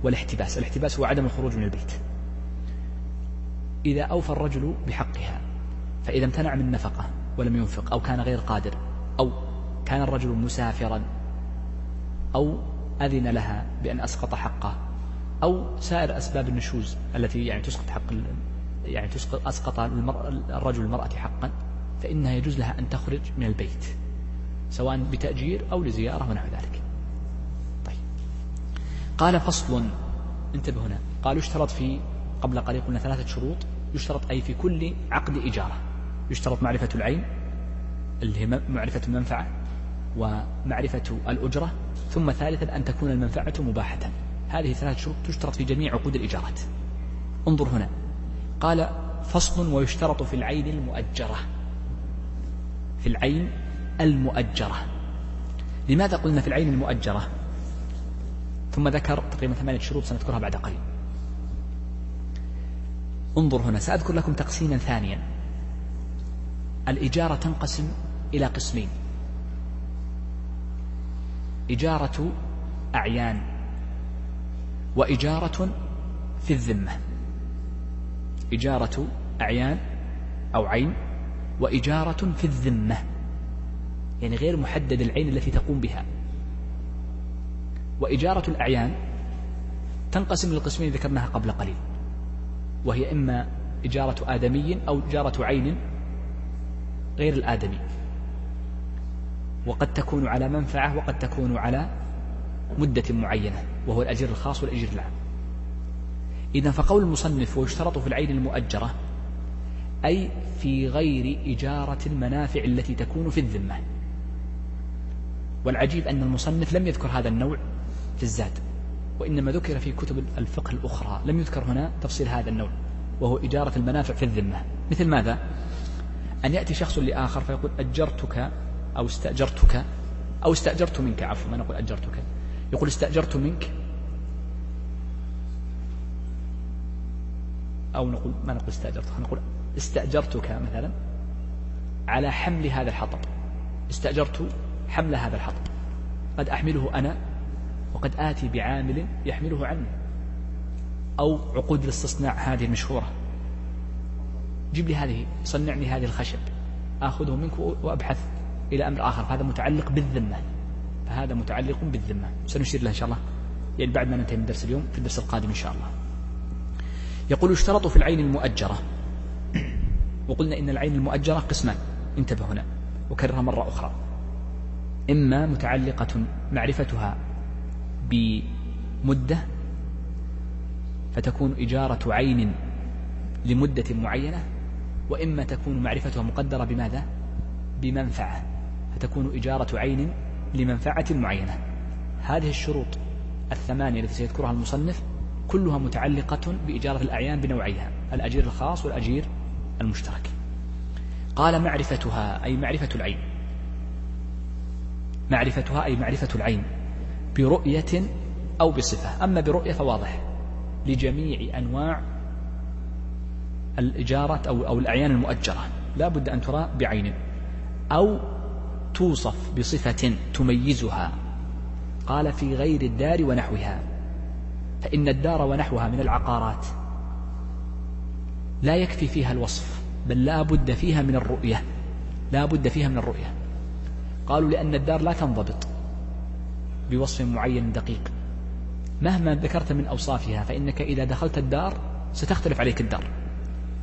والاحتباس. الاحتباس هو عدم الخروج من البيت. إذا أوفى الرجل بحقها فإذا امتنع من نفقة ولم ينفق أو كان غير قادر أو كان الرجل مسافرا أو أذن لها بأن أسقط حقه أو سائر أسباب النشوز التي يعني تسقط حق يعني تسقط أسقط الرجل المرأة حقا فإنها يجوز لها أن تخرج من البيت سواء بتأجير أو لزيارة ونحو ذلك. طيب. قال فصل. انتبه هنا. قال يشترط في قبل قليل قلنا ثلاثة شروط. يشترط أي في كل عقد إجارة يشترط معرفة العين اللي هي معرفة المنفعة ومعرفة الأجرة ثم ثالثا أن تكون المنفعة مباحة. هذه ثلاث شروط تشترط في جميع عقود الإيجارات. انظر هنا. قال فصل ويشترط في العين المؤجرة. في العين المؤجرة. لماذا قلنا في العين المؤجرة؟ ثم ذكر تقريبا ثمانية شروط سنذكرها بعد قليل. انظر هنا سأذكر لكم تقسيما ثانيا. الإجارة تنقسم إلى قسمين. إجارة أعيان وإجارة في الذمة. إجارة أعيان أو عين وإجارة في الذمة. يعني غير محدد العين التي تقوم بها. وإجارة الأعيان تنقسم للقسمين ذكرناها قبل قليل. وهي إما إجارة آدمي أو إجارة عين غير الآدمي. وقد تكون على منفعة وقد تكون على مدة معينة وهو الأجر الخاص والأجر العام. إذا فقول المصنف ويشترط في العين المؤجرة أي في غير إجارة المنافع التي تكون في الذمة. والعجيب أن المصنف لم يذكر هذا النوع في الزاد وإنما ذكر في كتب الفقه الأخرى. لم يذكر هنا تفصيل هذا النوع وهو إجارة المنافع في الذمة. مثل ماذا؟ أن يأتي شخص لآخر فيقول أجرتك أو استأجرتك أو استأجرت منك عفوا ما نقول أجرتك. يقول استأجرت منك أو نقول ما نقول استأجرتك نقول استأجرتك مثلا على حمل هذا الحطب. استأجرت حمل هذا الحطب. قد أحمله أنا وقد آتي بعامل يحمله عني. أو عقود الاستصناع هذه المشهورة. جيب لي هذه صنعني هذه الخشب. آخذه منك وأبحث إلى أمر آخر. فهذا متعلق بالذمة. فهذا متعلق بالذمة. سنشير له إن شاء الله. يعني بعد ما ننتهي من درس اليوم في الدرس القادم إن شاء الله. يقول يشترط في العين المؤجرة وقلنا إن العين المؤجرة قسمان. انتبه هنا. وكررها مرة أخرى. إما متعلقة معرفتها بمدة فتكون إجارة عين لمدة معينة وإما تكون معرفتها مقدرة بماذا؟ بمنفعة. فتكون إجارة عين لمنفعة معينة. هذه الشروط الثمانية التي سيذكرها المصنف كلها متعلقة بإجارة الأعيان بنوعيها. الأجير الخاص والأجير المشترك. قال معرفتها أي معرفة العين. معرفتها أي معرفة العين برؤية أو بصفة. أما برؤية فواضح. لجميع أنواع الإجارة أو, أو الأعيان المؤجرة. لا بد أن ترى بعين. أو توصف بصفة تميزها. قال في غير الدار ونحوها. فإن الدار ونحوها من العقارات. لا يكفي فيها الوصف بل لا بد فيها من الرؤية لا بد فيها من الرؤية. قالوا لأن الدار لا تنضبط بوصف معين دقيق. مهما ذكرت من أوصافها فإنك إذا دخلت الدار ستختلف عليك الدار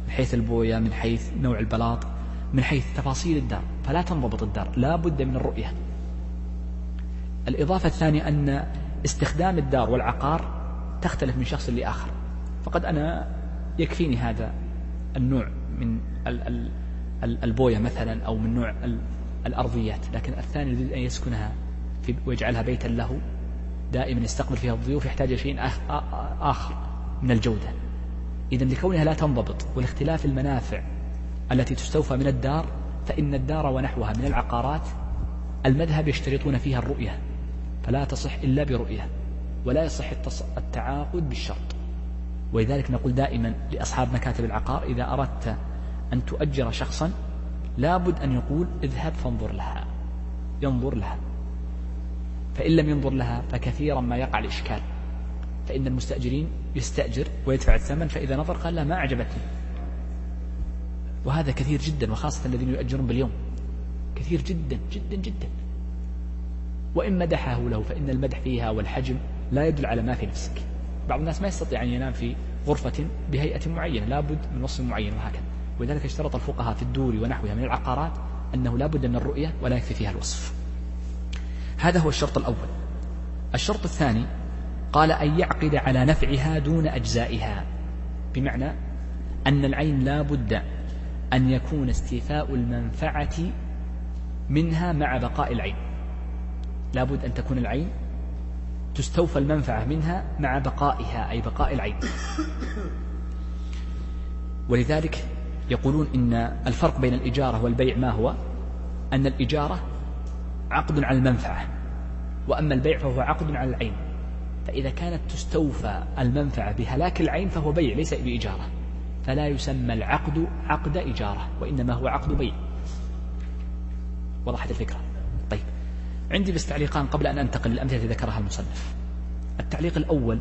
من حيث البوية من حيث نوع البلاط من حيث تفاصيل الدار فلا تنضبط الدار لا بد من الرؤية. الإضافة الثانية أن استخدام الدار والعقار تختلف من شخص لآخر. فقد أنا يكفيني هذا النوع من البوية مثلا أو من نوع الأرضيات لكن الثاني يريد أن يسكنها في ويجعلها بيتا له دائما يستقبل فيها الضيوف يحتاج شيء آخر من الجودة. إذا لكونها لا تنضبط والاختلاف المنافع التي تستوفى من الدار فإن الدار ونحوها من العقارات المذهب يشترطون فيها الرؤية فلا تصح إلا برؤية ولا يصح التعاقد بالشرط. ولذلك نقول دائما لأصحاب مكاتب العقار إذا أردت أن تؤجر شخصا لابد أن يقول اذهب فانظر لها. ينظر لها. فإن لم ينظر لها فكثيرا ما يقع الإشكال. فإن المستأجرين يستأجر ويدفع الثمن فإذا نظر قال لا ما أعجبتني. وهذا كثير جدا وخاصة الذين يؤجرون باليوم. كثير جدا جدا جدا. وإن مدحه له فإن المدح فيها والحجم لا يدل على ما في نفسك. بعض الناس ما يستطيع أن ينام في غرفة بهيئة معينة لابد من وصف معين وهكذا. ولذلك اشترط الفقهاء في الدور ونحوها من العقارات أنه لا بد من الرؤية ولا يكفي فيها الوصف. هذا هو الشرط الأول. الشرط الثاني قال أن يعقد على نفعها دون أجزائها. بمعنى أن العين لا بد أن يكون استيفاء المنفعة منها مع بقاء العين. لا بد أن تكون العين تستوفى المنفعة منها مع بقائها أي بقاء العين. ولذلك يقولون إن الفرق بين الإجارة والبيع ما هو؟ أن الإجارة عقد على المنفعة وأما البيع فهو عقد على العين. فإذا كانت تستوفى المنفعة بهلاك العين فهو بيع ليس بإجارة. فلا يسمى العقد عقد إجارة وإنما هو عقد بيع. وضحت الفكرة. عندي بس تعليقان قبل أن أنتقل للأمثلة التي ذكرها المصنف. التعليق الأول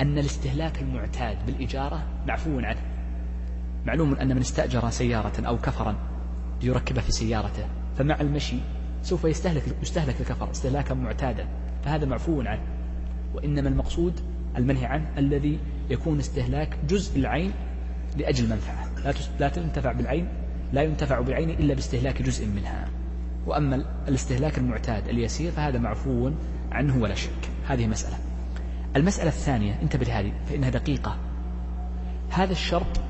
أن الاستهلاك المعتاد بالإجارة معفو عنه. معلوم أن من استأجر سيارة أو كفرا ليركبها في سيارته فمع المشي سوف يستهلك يستهلك الكفر استهلاكا معتادا فهذا معفو عنه. وإنما المقصود المنهي عنه الذي يكون استهلاك جزء العين لأجل منفعة. لا لا تنتفع بالعين لا ينتفع بالعين إلا باستهلاك جزء منها. وأما الاستهلاك المعتاد اليسير فهذا معفو عنه ولا شك. هذه مسألة. المسألة الثانية انتبه لهذه فإنها دقيقة. هذا الشرط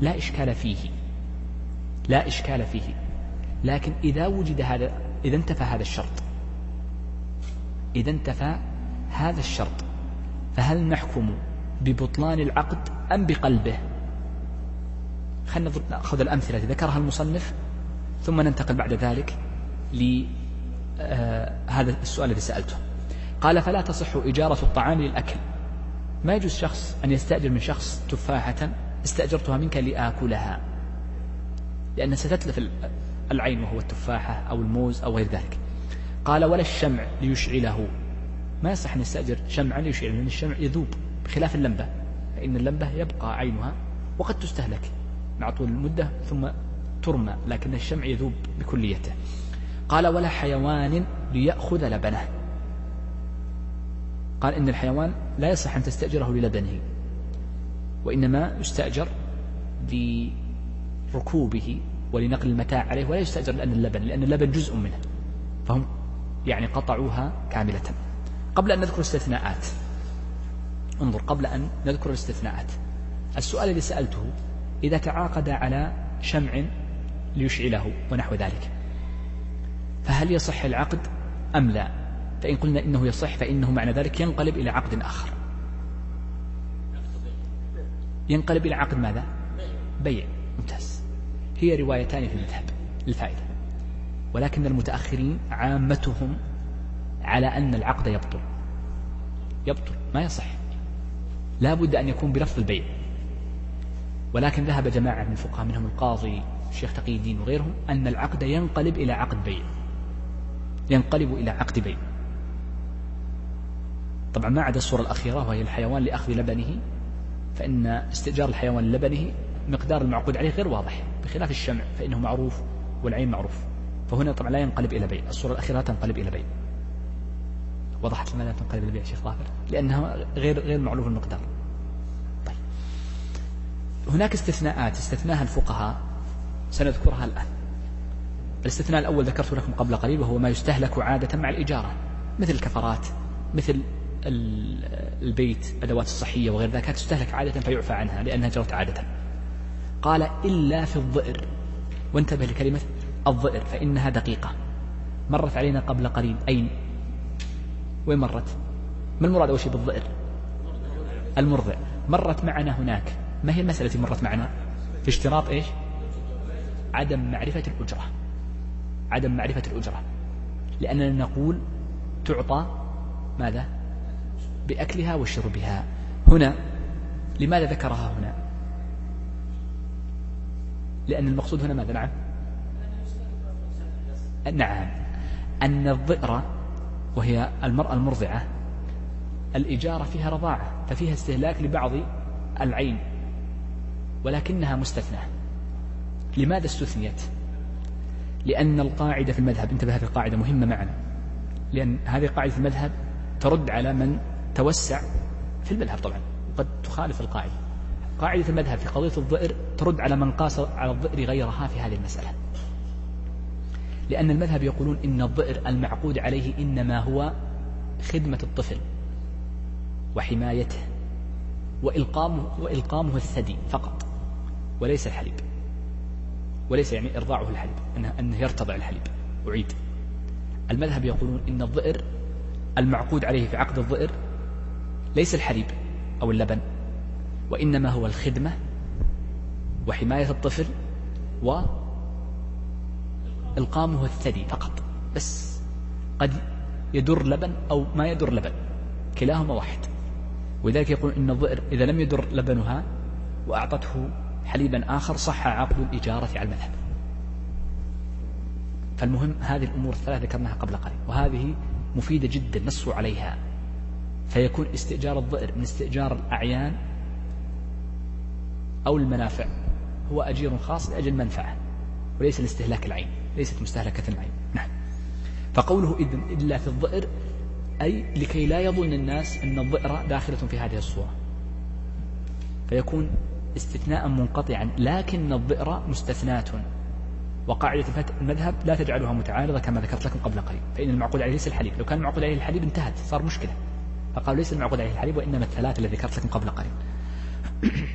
لا إشكال فيه. لا إشكال فيه. لكن إذا وجد هذا إذا انتفى هذا الشرط إذا انتفى هذا الشرط فهل نحكم ببطلان العقد أم بقلبه؟ خلينا نأخذ الأمثلة ذكرها المصنف ثم ننتقل بعد ذلك لهذا آه السؤال الذي سألته. قال فلا تصح إجارة الطعام للأكل. ما يجوز شخص أن يستأجر من شخص تفاحة استأجرتها منك لآكلها لأن ستتلف العين وهو التفاحة أو الموز أو غير ذلك. قال ولا الشمع ليشعله. ما يصح أن يستأجر شمعا ليشعله لأن الشمع يذوب بخلاف اللمبة. فإن اللمبة يبقى عينها وقد تستهلك مع طول المدة ثم ترمى لكن الشمع يذوب بكليته. قال ولا حيوان ليأخذ لبنه. قال إن الحيوان لا يصح أن تستأجره للبنه وإنما يستأجر لركوبه ولنقل المتاع عليه ولا يستأجر لأن اللبن لأن اللبن جزء منه فهم يعني قطعوها كاملة. قبل أن نذكر استثناءات انظر قبل أن نذكر الاستثناءات. السؤال الذي سألته إذا تعاقد على شمع ليشعله ونحو ذلك فهل يصح العقد أم لا؟ فإن قلنا إنه يصح فإنه معنى ذلك ينقلب إلى عقد آخر. ينقلب إلى عقد ماذا؟ بيع. ممتاز. هي روايتان في المذهب للفائدة. ولكن المتأخرين عامتهم على أن العقد يبطل. يبطل. ما يصح. لا بد أن يكون بلفظ البيع. ولكن ذهب جماعة من الفقهاء منهم القاضي الشيخ تقي الدين وغيرهم أن العقد ينقلب إلى عقد بيع. ينقلب إلى عقد بيع. طبعا ما عدا الصورة الأخيرة وهي الحيوان لأخذ لبنه فإن استئجار الحيوان لبنه مقدار المعقود عليه غير واضح بخلاف الشمع فإنه معروف والعين معروف. فهنا طبعا لا ينقلب إلى بيع. الصورة الأخيرة لا تنقلب إلى بيع. وضحت لماذا تنقلب إلى بيع شيخ ظافر؟ لأنها غير غير معروف المقدار. طيب. هناك استثناءات استثناها الفقهاء سنذكرها الآن. الاستثناء الأول ذكرت لكم قبل قليل وهو ما يستهلك عادة مع الإجارة مثل الكفرات مثل البيت أدوات الصحية وغير ذلك تستهلك عادة فيعفى عنها لأنها جرت عادة. قال إلا في الظئر. وانتبه لكلمة الظئر فإنها دقيقة. مرت علينا قبل قليل. أين؟ وين مرت؟ ما المراد أول شيء بالظئر؟ المرضع. مرت معنا هناك. ما هي المسألة التي مرت معنا؟ في اشتراط إيش؟ عدم معرفة الأجرة. عدم معرفة الأجرة. لأننا نقول تعطى ماذا؟ بأكلها وشربها. هنا لماذا ذكرها هنا؟ لأن المقصود هنا ماذا؟ نعم. نعم. أن الضئر وهي المرأة المرضعة الإجارة فيها رضاعة ففيها استهلاك لبعض العين ولكنها مستثنى. لماذا استثنيت؟ لأن القاعدة في المذهب انتبه هذه القاعدة مهمة معنا. لأن هذه قاعدة في المذهب ترد على من توسع في المذهب طبعا قد تخالف القاعدة. قاعدة المذهب في قضية الضئر ترد على من قاس على الضئر غيرها في هذه المسألة. لأن المذهب يقولون إن الضئر المعقود عليه إنما هو خدمة الطفل وحمايته وإلقامه, وإلقامه الثدي فقط وليس الحليب. وليس يعني إرضاعه الحليب أنه, أنه يرتضع الحليب. أعيد. المذهب يقولون إن الضئر المعقود عليه في عقد الظئر ليس الحليب أو اللبن وإنما هو الخدمة وحماية الطفل و إلقامه الثدي فقط. بس قد يدر لبن أو ما يدر لبن كلاهما واحد. ولذلك يقول إن الظئر إذا لم يدر لبنها وأعطته حليبا آخر صح عقد الإجارة على المذهب. فالمهم هذه الأمور الثلاثة ذكرناها قبل قليل وهذه مفيدة جدا نصوا عليها. فيكون استئجار الظئر من استئجار الأعيان أو المنافع هو أجير خاص لأجل منفعة وليس لاستهلاك العين ليست مستهلكة العين. نعم. فقوله إذن إلا في الظئر أي لكي لا يظن الناس أن الظئر داخلة في هذه الصورة. فيكون استثناء منقطعا لكن الظئر مستثناة. وقاعدة المذهب لا تجعلها متعارضة كما ذكرت لكم قبل قليل. فإن المعقود عليه ليس الحليب. لو كان المعقود عليه الحليب انتهت صار مشكلة. فقالوا ليس المعقود عليه الحليب وإنما الثلاثة الذي ذكرت لكم قبل قليل. [COUGHS]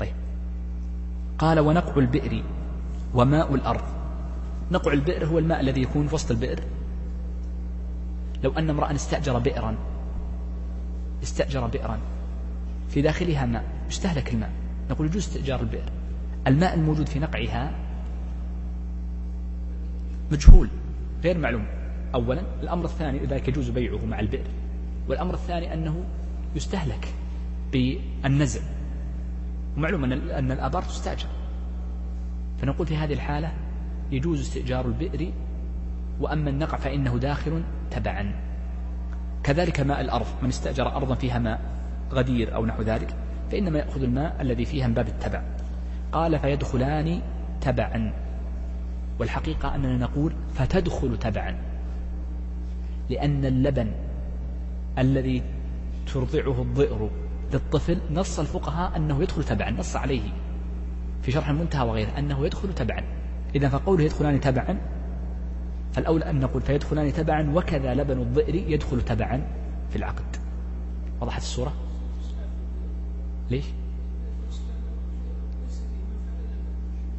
طيب. قال ونقع البئر وماء الأرض. نقع البئر هو الماء الذي يكون في وسط البئر. لو أن امرأ استأجر بئرا استأجر بئرا. في داخلها ماء يستهلك الماء. نقول يجوز استئجار البئر. الماء الموجود في نقعها مجهول غير معلوم. أولا الأمر الثاني لذلك يجوز بيعه مع البئر. والأمر الثاني أنه يستهلك بالنزع. ومعلوم أن الآبار تستأجر. فنقول في هذه الحالة يجوز استئجار البئر. وأما النقع فإنه داخل تبعا. كذلك ماء الأرض. من استأجر أرضا فيها ماء. غدير أو نحو ذلك فإنما يأخذ الماء الذي فيها من باب التبع. قال فيدخلان تبعا. والحقيقة أننا نقول فتدخل تبعا. لأن اللبن الذي ترضعه الضئر للطفل نص الفقهاء أنه يدخل تبعا نص عليه. في شرح المنتهى وغيره أنه يدخل تبعا. إذا فقوله يدخلان تبعا فالأولى أن نقول فيدخلان تبعا وكذا لبن الضئر يدخل تبعا في العقد. وضحت الصورة؟ ليش؟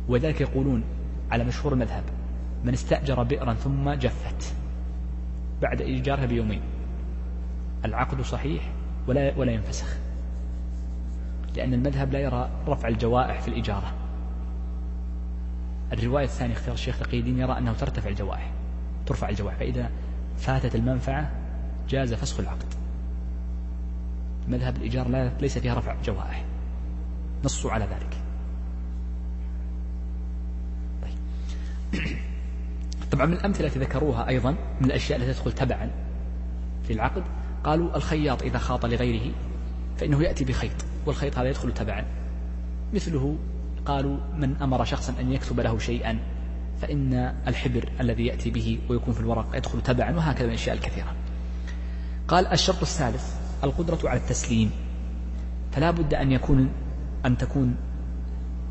وذلك يقولون على مشهور المذهب من استأجر بئرا ثم جفت بعد إيجارها بيومين. العقد صحيح ولا ولا ينفسخ لأن المذهب لا يرى رفع الجوائح في الإجارة. الرواية الثانية اختيار الشيخ تقي الدين يرى أنه ترتفع الجوائح ترفع الجوائح فإذا فاتت المنفعة جاز فسخ العقد. مذهب الإيجار لا ليس فيها رفع جوائح. نصوا على ذلك. طيب. [CLEARS THROAT] طبعا من الأمثلة التي ذكروها أيضا من الأشياء التي تدخل تبعا في العقد قالوا الخياط إذا خاط لغيره فإنه يأتي بخيط والخيط هذا يدخل تبعا. مثله قالوا من أمر شخصا أن يكتب له شيئا فإن الحبر الذي يأتي به ويكون في الورق يدخل تبعا وهكذا من الأشياء الكثيرة. قال الشرط الثالث القدرة على التسليم. فلا بد أن يكون أن تكون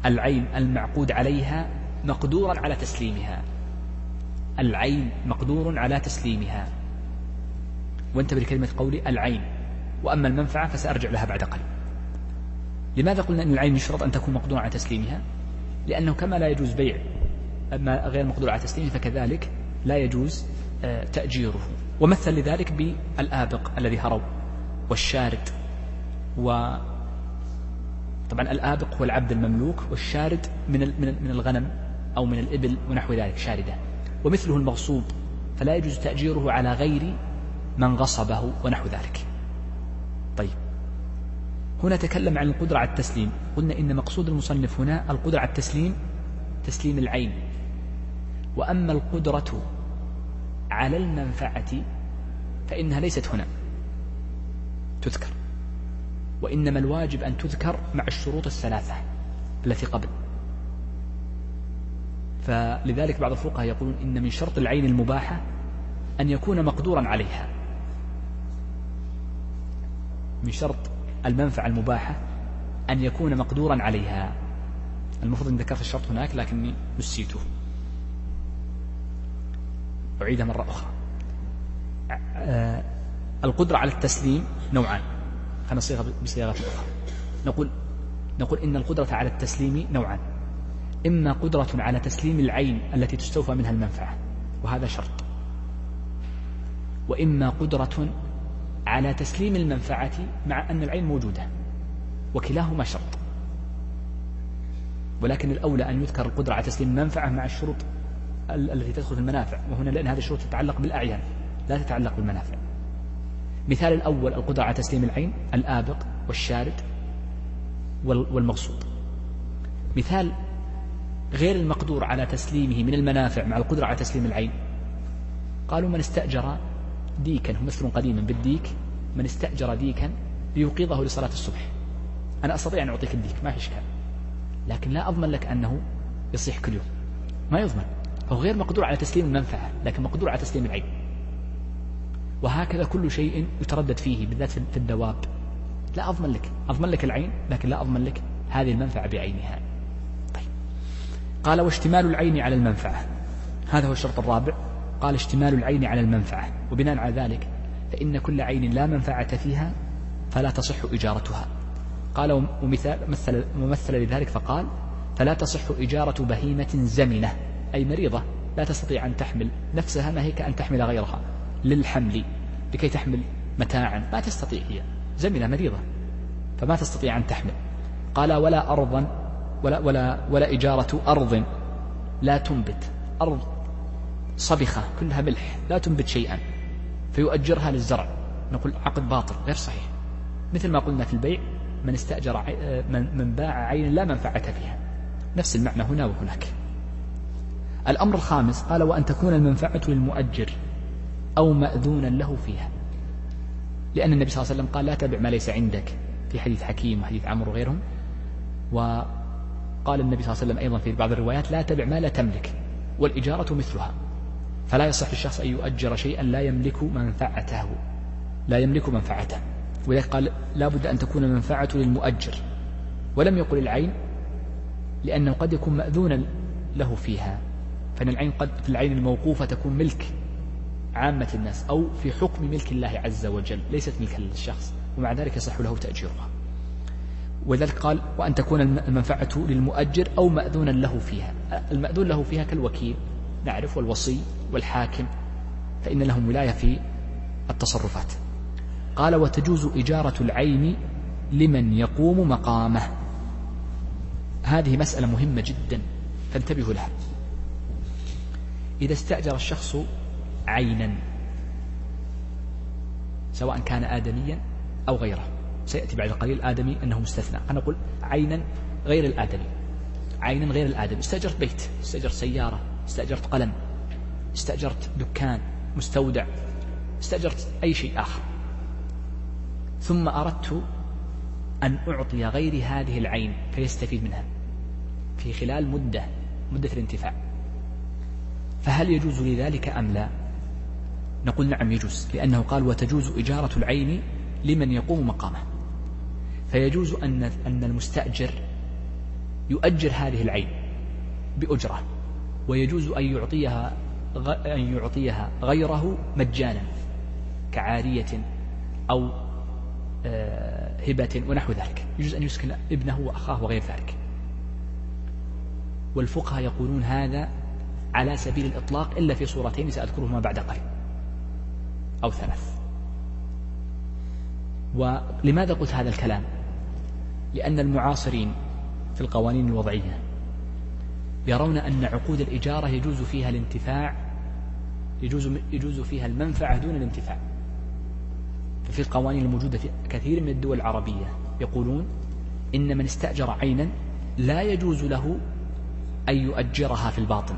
العين المعقود عليها مقدورا على تسليمها. العين مقدور على تسليمها. وانتبه لكلمة قولي العين. وأما المنفعة فسأرجع لها بعد قليل. لماذا قلنا أن العين يشترط أن تكون مقدورة على تسليمها؟ لأنه كما لا يجوز بيع ما غير مقدور على تسليمه فكذلك لا يجوز آه، تأجيره. ومثل لذلك بالآبق الذي هرب. والشارد. و طبعا الآبق هو العبد المملوك والشارد من من الغنم أو من الإبل ونحو ذلك شاردة. ومثله المغصوب فلا يجوز تأجيره على غير من غصبه ونحو ذلك. طيب. هنا تكلم عن القدرة على التسليم. قلنا إن مقصود المصنف هنا القدرة على التسليم تسليم العين. وأما القدرة على المنفعة فإنها ليست هنا. تذكر. وإنما الواجب أن تذكر مع الشروط الثلاثة التي قبل. فلذلك بعض الفقهاء يقولون إن من شرط العين المباحة أن يكون مقدورا عليها. من شرط المنفعة المباحة أن يكون مقدورا عليها. المفروض أن ذكرت الشرط هناك لكني نسيته. أعيدها مرة أخرى. القدرة على التسليم نوعان. فنصيغها بصياغة أخرى نقول نقول إن القدرة على التسليم نوعان. إما قدرة على تسليم العين التي تستوفى منها المنفعة وهذا شرط. وإما قدرة على تسليم المنفعة مع أن العين موجودة وكلاهما شرط. ولكن الأولى أن يذكر القدرة على تسليم المنفعة مع الشروط التي تدخل في المنافع. وهنا لأن هذه الشروط تتعلق بالأعيان لا تتعلق بالمنافع. مثال الأول القدرة على تسليم العين الآبق والشارد والمقصود. مثال غير المقدور على تسليمه من المنافع مع القدرة على تسليم العين. قالوا من استأجر ديكا هو مثل قديما بالديك من استأجر ديكا ليوقظه لصلاة الصبح. أنا أستطيع أن أعطيك الديك ما في إشكال. لكن لا أضمن لك أنه يصيح كل يوم. ما يضمن. هو غير مقدور على تسليم المنفعة لكن مقدور على تسليم العين. وهكذا كل شيء يتردد فيه بالذات في الدواب. لا أضمن لك أضمن لك العين لكن لا أضمن لك هذه المنفعة بعينها. طيب. قال واشتمال العين على المنفعة. هذا هو الشرط الرابع. قال اشتمال العين على المنفعة. وبناء على ذلك فإن كل عين لا منفعة فيها فلا تصح إجارتها. قال ومثال مثل ممثل لذلك فقال فلا تصح إجارة بهيمة زمنة. أي مريضة لا تستطيع أن تحمل نفسها ما هي؟ كأن تحمل غيرها. للحمل. لكي تحمل متاعا. ما تستطيع هي. زمنة مريضة. فما تستطيع أن تحمل. قال ولا أرضا ولا, ولا, ولا إجارة أرض لا تنبت. أرض صبخة كلها ملح لا تنبت شيئا. فيؤجرها للزرع. نقول عقد باطل غير صحيح. مثل ما قلنا في البيع من استأجر من, من باع عينا لا منفعة فيها. نفس المعنى هنا وهناك. الأمر الخامس قال وأن تكون المنفعة للمؤجر. أو مأذونا له فيها. لأن النبي صلى الله عليه وسلم قال لا تبع ما ليس عندك في حديث حكيم وحديث عمرو وغيرهم. وقال النبي صلى الله عليه وسلم أيضا في بعض الروايات لا تبع ما لا تملك والإجارة مثلها. فلا يصح للشخص أن يؤجر شيئا لا يملك منفعته لا يملك منفعته. ولذلك قال لا بد أن تكون المنفعة للمؤجر. ولم يقل العين لأنه قد يكون مأذونا له فيها. فإن العين قد في العين الموقوفة تكون ملك. عامة الناس أو في حكم ملك الله عز وجل ليست ملكا للشخص ومع ذلك يصح له تأجيرها. ولذلك قال وأن تكون المنفعة للمؤجر أو مأذونا له فيها. المأذون له فيها كالوكيل نعرف والوصي والحاكم فإن لهم ولاية في التصرفات. قال وتجوز إجارة العين لمن يقوم مقامه. هذه مسألة مهمة جدا فانتبهوا لها. إذا استأجر الشخص عينا سواء كان آدميا أو غيره. سيأتي بعد قليل آدمي أنه مستثنى. أنا أقول عينا غير الآدمي. عينا غير الآدمي. استأجرت بيت استأجرت سيارة استأجرت قلم استأجرت دكان مستودع استأجرت أي شيء آخر. ثم أردت أن أعطي غير هذه العين فيستفيد منها في خلال مدة مدة الانتفاع. فهل يجوز لي ذلك أم لا؟ نقول نعم يجوز لأنه قال وتجوز إجارة العين لمن يقوم مقامه. فيجوز أن أن المستأجر يؤجر هذه العين بأجرة ويجوز أن يعطيها أن يعطيها غيره مجانا كعارية أو آه، هبة ونحو ذلك. يجوز أن يسكن ابنه وأخاه وغير ذلك. والفقهاء يقولون هذا على سبيل الإطلاق إلا في صورتين سأذكرهما بعد قليل. أو ثلاث. ولماذا قلت هذا الكلام؟ لأن المعاصرين في القوانين الوضعية يرون أن عقود الإجارة يجوز فيها الانتفاع يجوز, يجوز فيها المنفعة دون الانتفاع. ففي القوانين الموجودة في كثير من الدول العربية يقولون إن من استأجر عينا لا يجوز له أن يؤجرها في الباطن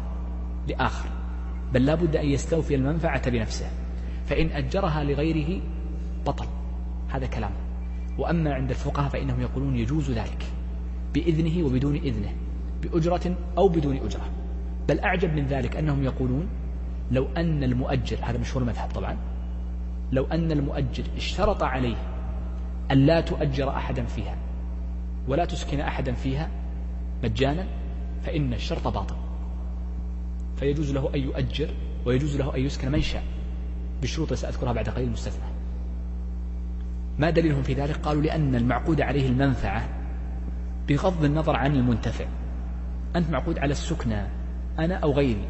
لآخر بل لا بد أن يستوفي المنفعة بنفسه. فإن أجرها لغيره بطل. هذا كلام. وأما عند الفقهاء فإنهم يقولون يجوز ذلك. بإذنه وبدون إذنه. بأجرة أو بدون أجرة. بل أعجب من ذلك أنهم يقولون لو أن المؤجر هذا مشهور المذهب طبعا. لو أن المؤجر اشترط عليه أن لا تؤجر أحدا فيها ولا تسكن أحدا فيها مجانا فإن الشرط باطل. فيجوز له أن يؤجر ويجوز له أن يسكن من شاء. بشروط سأذكرها بعد قليل مستثنى ما دليلهم في ذلك؟ قالوا لأن المعقود عليه المنفعة بغض النظر عن المنتفع. أنت معقود على السكنى أنا أو غيري.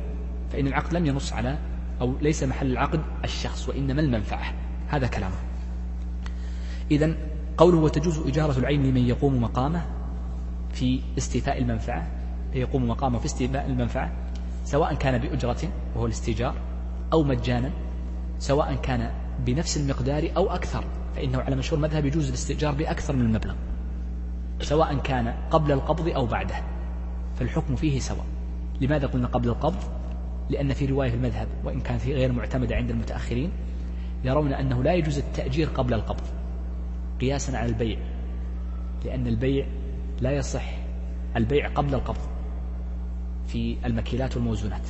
فإن العقد لم ينص على أو ليس محل العقد الشخص وإنما المنفعة. هذا كلامه. إذا قوله وتجوز إجارة العين لمن يقوم مقامه في استيفاء المنفعة يقوم مقامه في استيفاء المنفعة سواء كان بأجرة وهو الاستيجار أو مجانا سواء كان بنفس المقدار أو أكثر فإنه على مشهور مذهب يجوز الاستئجار بأكثر من المبلغ سواء كان قبل القبض أو بعده فالحكم فيه سواء. لماذا قلنا قبل القبض؟ لأن في رواية في المذهب وإن كانت غير معتمدة عند المتأخرين يرون أنه لا يجوز التأجير قبل القبض قياسا على البيع لأن البيع لا يصح البيع قبل القبض في المكيلات والموزونات.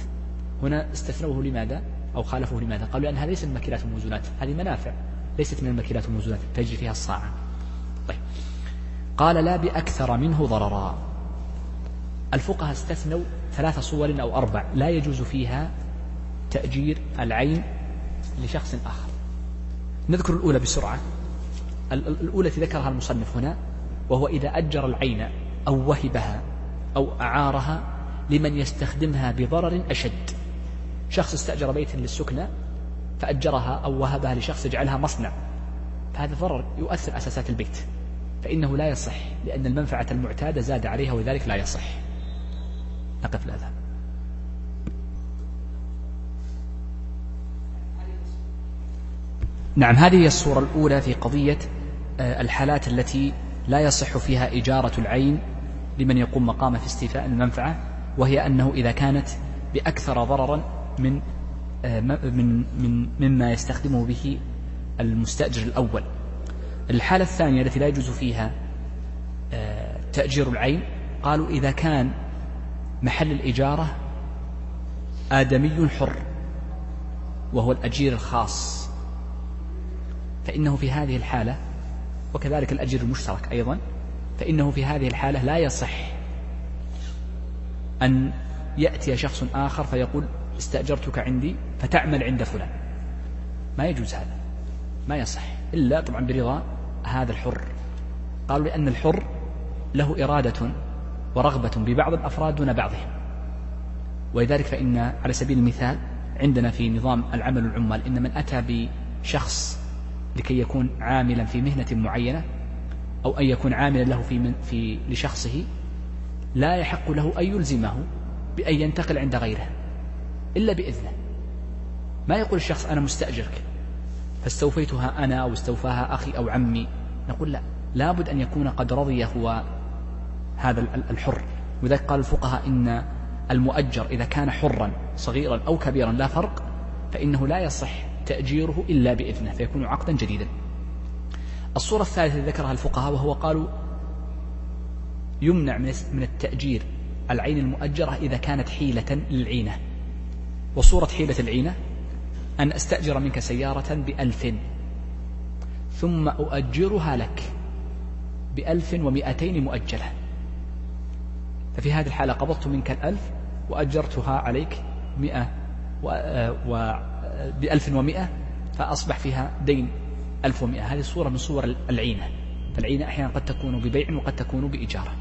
هنا استثنوه لماذا؟ أو خالفوه لماذا؟ قالوا لأن هذه ليست المكيلات والموزونات هذه منافع ليست من المكيلات والموزونات تجري فيها الصاعة. طيب. قال لا بأكثر منه ضررا. الفقهاء استثنوا ثلاث صور أو أربع لا يجوز فيها تأجير العين لشخص آخر. نذكر الأولى بسرعة. الأولى التي ذكرها المصنف هنا وهو إذا أجر العين أو وهبها أو أعارها لمن يستخدمها بضرر أشد. شخص استأجر بيتا للسكنة فأجرها أو وهبها لشخص يجعلها مصنع. فهذا ضرر يؤثر أساسات البيت. فإنه لا يصح لأن المنفعة المعتادة زاد عليها وذلك لا يصح. نقف الأذان نعم هذه هي الصورة الأولى في قضية آه، الحالات التي لا يصح فيها إجارة العين لمن يقوم مقام في استيفاء المنفعة وهي أنه إذا كانت بأكثر ضررا من آه، من من مما يستخدمه به المستأجر الأول. الحالة الثانية التي لا يجوز فيها آه، تأجير العين قالوا إذا كان محل الإجارة آدمي حر وهو الأجير الخاص فإنه في هذه الحالة وكذلك الأجير المشترك أيضا فإنه في هذه الحالة لا يصح أن يأتي شخص آخر فيقول استأجرتك عندي فتعمل عند فلان. ما يجوز هذا. ما يصح. إلا طبعا برضا هذا الحر. قالوا لأن الحر له إرادة ورغبة ببعض الأفراد دون بعضهم. ولذلك فإن على سبيل المثال عندنا في نظام العمل العمال إن من أتى بشخص لكي يكون عاملا في مهنة معينة أو أن يكون عاملا له في, من في لشخصه لا يحق له أن يلزمه بأن ينتقل عند غيره. إلا بإذنه. ما يقول الشخص أنا مستأجرك. فاستوفيتها أنا أو استوفاها أخي أو عمي. نقول لا. لابد أن يكون قد رضي هو هذا الحر. وذلك قال الفقهاء إن المؤجر إذا كان حرا صغيرا أو كبيرا لا فرق فإنه لا يصح تأجيره إلا بإذنه فيكون عقدا جديدا. الصورة الثالثة ذكرها الفقهاء وهو قالوا يمنع من التأجير العين المؤجرة إذا كانت حيلة للعينة. وصورة حيلة العينة أن أستأجر منك سيارة بألف ثم أؤجرها لك بألف ومئتين مؤجلة. ففي هذه الحالة قبضت منك الألف وأجرتها عليك مئة و... و... بألف ومئة فأصبح فيها دين ألف ومئة. هذه صورة من صور العينة. فالعينة أحيانا قد تكون ببيع وقد تكون بإجارة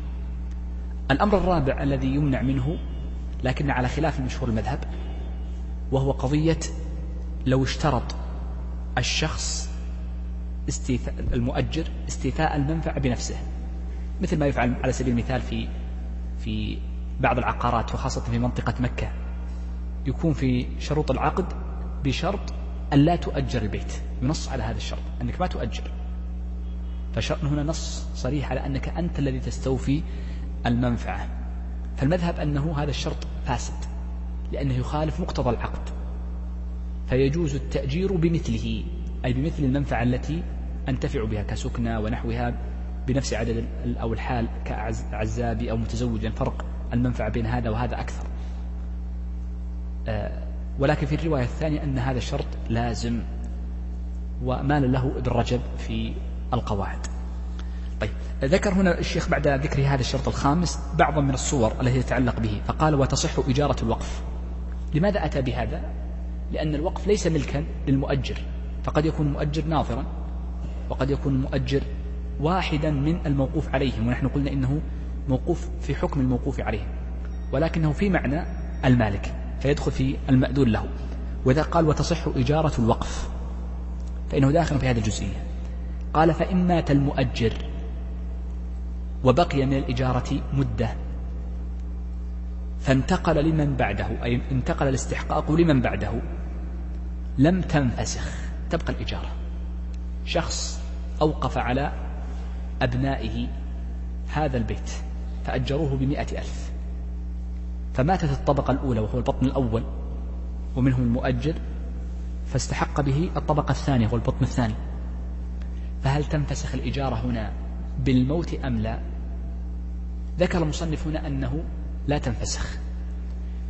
الأمر الرابع الذي يمنع منه لكن على خلاف مشهور المذهب وهو قضية لو اشترط الشخص استيفاء المؤجر استيفاء المنفعة بنفسه مثل ما يفعل على سبيل المثال في في بعض العقارات وخاصة في منطقة مكة. يكون في شروط العقد بشرط أن لا تؤجر البيت ينص على هذا الشرط أنك ما تؤجر. فشرط هنا نص صريح على أنك أنت الذي تستوفي المنفعة. فالمذهب أنه هذا الشرط فاسد. لأنه يخالف مقتضى العقد. فيجوز التأجير بمثله أي بمثل المنفعة التي أنتفع بها كسكنى ونحوها بنفس عدد أو الحال كعزابي أو متزوج فرق المنفعة بين هذا وهذا أكثر. آه، ولكن في الرواية الثانية أن هذا الشرط لازم ومال له ابن رجب في القواعد. طيب ذكر هنا الشيخ بعد ذكر هذا الشرط الخامس بعضا من الصور التي تتعلق به فقال وتصح إجارة الوقف. لماذا أتى بهذا؟ لأن الوقف ليس ملكا للمؤجر فقد يكون المؤجر ناظرا وقد يكون المؤجر واحدا من الموقوف عليهم ونحن قلنا إنه موقوف في حكم الموقوف عليه ولكنه في معنى المالك فيدخل في المأذون له. وإذا قال وتصح إجارة الوقف فإنه داخل في هذه الجزئية. قال فإن مات المؤجر وبقي من الإجارة مدة. فانتقل لمن بعده أي انتقل الاستحقاق لمن بعده. لم تنفسخ تبقى الإجارة. شخص أوقف على أبنائه هذا البيت فأجروه بمئة ألف. فماتت الطبقة الأولى وهو البطن الأول ومنهم المؤجر فاستحق به الطبقة الثانية وهو البطن الثاني. فهل تنفسخ الإجارة هنا بالموت أم لا؟ ذكر المصنف هنا أنه لا تنفسخ.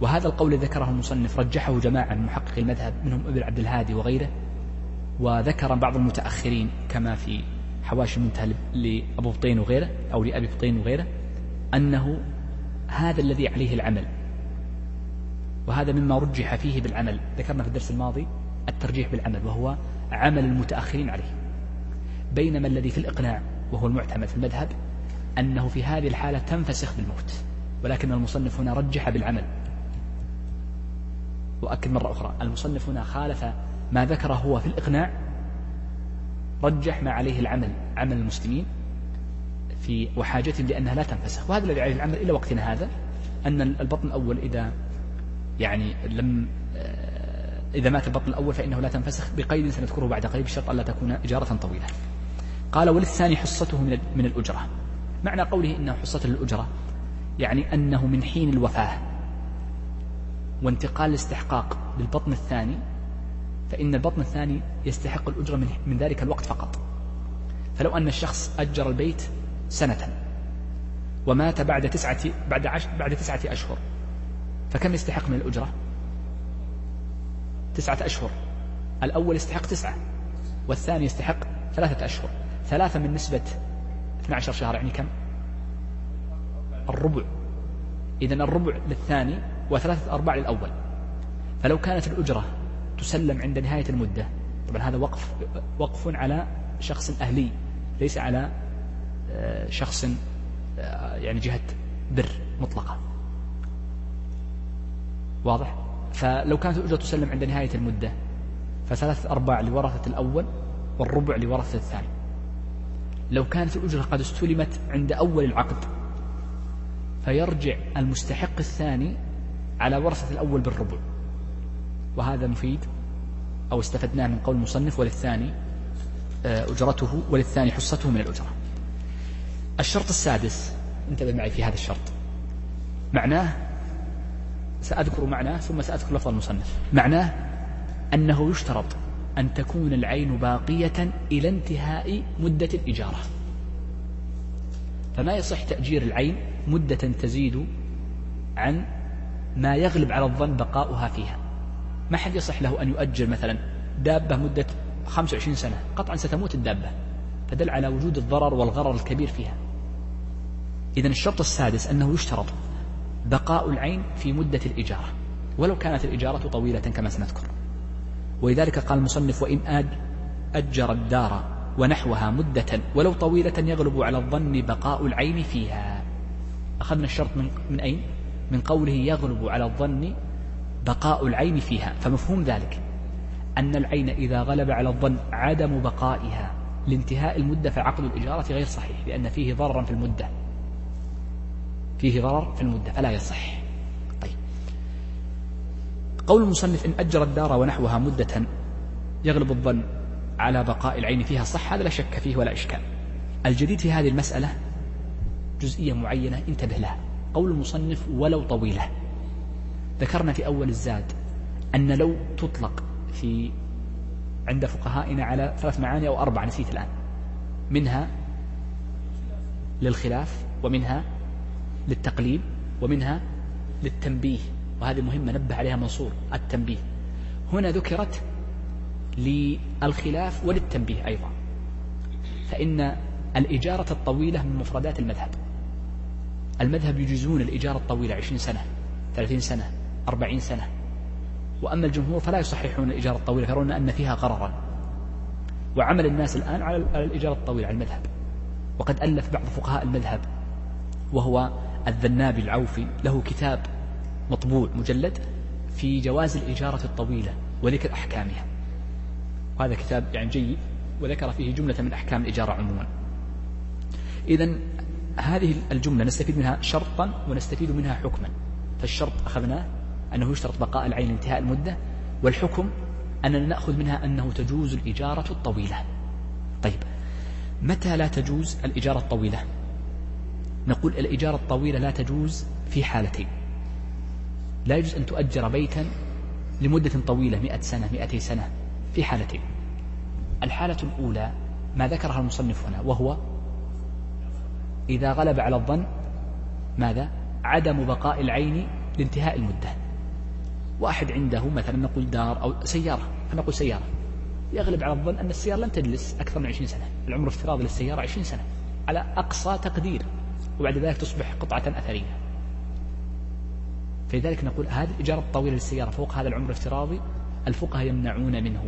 وهذا القول ذكره المصنف رجحه جماعة من محقق المذهب منهم ابن عبد الهادي وغيره وذكر بعض المتأخرين كما في حواشي المنتهى لأبو بطين وغيره أو لأبي بطين وغيره أنه هذا الذي عليه العمل وهذا مما رجح فيه بالعمل. ذكرنا في الدرس الماضي الترجيح بالعمل وهو عمل المتأخرين عليه. بينما الذي في الإقناع وهو المعتمد في المذهب أنه في هذه الحالة تنفسخ بالموت. ولكن المصنف هنا رجح بالعمل. وأكد مرة أخرى المصنف هنا خالف ما ذكره هو في الإقناع رجح ما عليه العمل عمل المسلمين في وحاجتهم لأنها لا تنفسخ. وهذا الذي عليه العمل إلى وقتنا هذا أن البطن الأول إذا يعني لم آه، إذا مات البطن الأول فإنه لا تنفسخ بقيد سنذكره بعد قليل بشرط ألا تكون إجارة طويلة. قال وللثاني حصته من الأجرة. معنى قوله إنه حصة للأجرة يعني أنه من حين الوفاة وانتقال الاستحقاق للبطن الثاني فإن البطن الثاني يستحق الأجرة من, من ذلك الوقت فقط فلو أن الشخص أجر البيت سنة ومات بعد تسعة بعد عش بعد تسعة أشهر فكم يستحق من الأجرة؟ تسعة أشهر الأول يستحق تسعة والثاني يستحق ثلاثة أشهر ثلاثة من نسبة 12 شهر يعني كم؟ الربع. إذا الربع للثاني وثلاثة أرباع للأول. فلو كانت الأجرة تسلم عند نهاية المدة طبعا هذا وقف وقف على شخص أهلي ليس على آه، شخص آه، يعني جهة بر مطلقة. واضح؟ فلو كانت الأجرة تسلم عند نهاية المدة فثلاثة أرباع لورثة الأول والربع لورثة الثاني. لو كانت الأجرة قد استلمت عند أول العقد فيرجع المستحق الثاني على ورثة الأول بالربع. وهذا مفيد. أو استفدناه من قول المصنف وللثاني آه، أجرته وللثاني حصته من الأجرة. الشرط السادس انتبه معي في هذا الشرط. معناه سأذكر معناه ثم سأذكر لفظ المصنف. معناه أنه يشترط أن تكون العين باقية إلى انتهاء مدة الإجارة. فما يصح تأجير العين مدة تزيد عن ما يغلب على الظن بقاؤها فيها. ما حد يصح له أن يؤجر مثلا دابة مدة 25 سنة. قطعا ستموت الدابة. فدل على وجود الضرر والغرر الكبير فيها. إذا الشرط السادس أنه يشترط بقاء العين في مدة الإجارة ولو كانت الإجارة طويلة كما سنذكر. ولذلك قال المصنف وإن أجر الدار ونحوها مدة ولو طويلة يغلب على الظن بقاء العين فيها. أخذنا الشرط من, من أين؟ من قوله يغلب على الظن بقاء العين فيها. فمفهوم ذلك. أن العين إذا غلب على الظن عدم بقائها لانتهاء المدة فعقد الإجارة غير صحيح لأن فيه ضررا في المدة. فيه ضرر في المدة فلا يصح. طيب. قول المصنف إن أجر الدار ونحوها مدة يغلب الظن. على بقاء العين فيها صح هذا لا شك فيه ولا إشكال. الجديد في هذه المسألة جزئية معينة انتبه لها. قول المصنف ولو طويلة. ذكرنا في أول الزاد أن لو تطلق في عند فقهائنا على ثلاث معاني أو أربع نسيت الآن. منها للخلاف ومنها للتقليب ومنها للتنبيه. وهذه مهمة نبه عليها منصور التنبيه. هنا ذكرت للخلاف وللتنبيه أيضا. فإن الإجارة الطويلة من مفردات المذهب. المذهب يجيزون الإجارة الطويلة عشرين سنة ثلاثين سنة أربعين سنة. وأما الجمهور فلا يصححون الإجارة الطويلة يرون أن فيها غررا وعمل الناس الآن على الإجارة الطويلة على المذهب. وقد ألف بعض فقهاء المذهب وهو الذنابي العوفي. له كتاب مطبوع مجلد في جواز الإجارة الطويلة وذكر أحكامها وهذا كتاب يعني جيد وذكر فيه جملة من أحكام الإجارة عموما. إذا هذه الجملة نستفيد منها شرطا ونستفيد منها حكما. فالشرط أخذناه أنه يشترط بقاء العين انتهاء المدة والحكم أننا نأخذ منها أنه تجوز الإجارة الطويلة. طيب متى لا تجوز الإجارة الطويلة؟ نقول الإجارة الطويلة لا تجوز في حالتين. لا يجوز أن تؤجر بيتا لمدة طويلة مئة سنة مئتي سنة. في حالتين. الحالة الأولى ما ذكرها المصنف هنا وهو إذا غلب على الظن ماذا؟ عدم بقاء العين لانتهاء المدة. واحد عنده مثلا نقول دار أو سيارة نقول سيارة. يغلب على الظن أن السيارة لن تجلس أكثر من 20 سنة. العمر الافتراضي للسيارة 20 سنة. على أقصى تقدير وبعد ذلك تصبح قطعة أثرية. فلذلك نقول هذه الإجارة الطويلة للسيارة فوق هذا العمر الافتراضي الفقهاء يمنعون منه.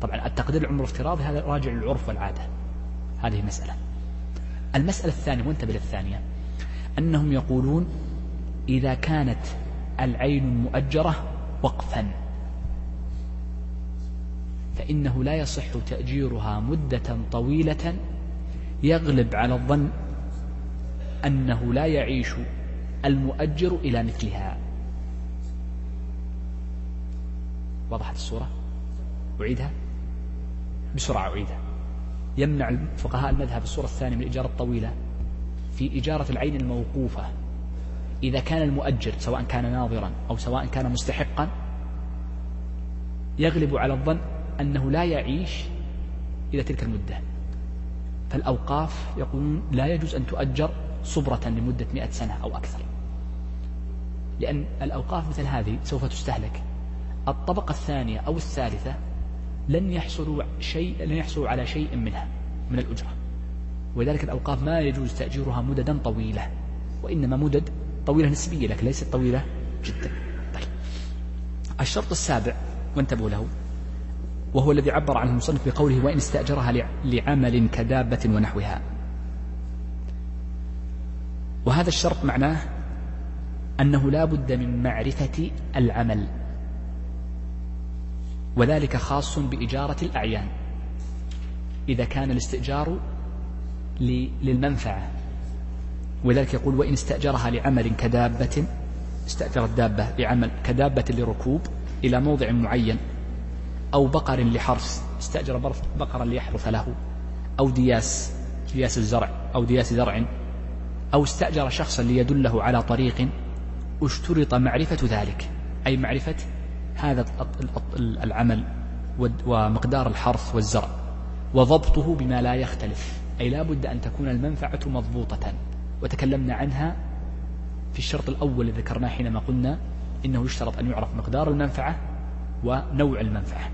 طبعا التقدير العمر الافتراضي هذا راجع للعرف والعادة. هذه مسألة. المسألة الثانية وانتبه للثانية. أنهم يقولون إذا كانت العين المؤجرة وقفا فإنه لا يصح تأجيرها مدة طويلة يغلب على الظن أنه لا يعيش المؤجر إلى مثلها. وضحت الصورة؟ أعيدها. بسرعة أعيدها. يمنع فقهاء المذهب الصورة الثانية من الإجارة الطويلة في إجارة العين الموقوفة. إذا كان المؤجر سواء كان ناظرا أو سواء كان مستحقا يغلب على الظن أنه لا يعيش إلى تلك المدة. فالأوقاف يقولون لا يجوز أن تؤجر صبرة لمدة مئة سنة أو أكثر. لأن الأوقاف مثل هذه سوف تستهلك. الطبقة الثانية أو الثالثة لن يحصلوا شيء لن يحصلوا على شيء منها من الأجرة. ولذلك الأوقاف ما يجوز تأجيرها مددا طويلة وإنما مدد طويلة نسبية لكن ليست طويلة جدا. طيب. الشرط السابع وانتبهوا له وهو الذي عبر عنه المصنف بقوله وإن استأجرها لعمل كدابة ونحوها. وهذا الشرط معناه أنه لا بد من معرفة العمل. وذلك خاص بإجارة الأعيان. إذا كان الاستئجار للمنفعة ولذلك يقول وإن استأجرها لعمل كدابة استأجر الدابة لعمل كدابة لركوب إلى موضع معين أو بقر لحرث استأجر بقرا ليحرث له أو دياس دياس الزرع أو دياس زرع أو استأجر شخصا ليدله على طريق اشترط معرفة ذلك أي معرفة هذا العمل ومقدار الحرث والزرع وضبطه بما لا يختلف أي لا بد أن تكون المنفعة مضبوطة. وتكلمنا عنها في الشرط الأول الذي ذكرناه حينما قلنا إنه يشترط أن يعرف مقدار المنفعة ونوع المنفعة.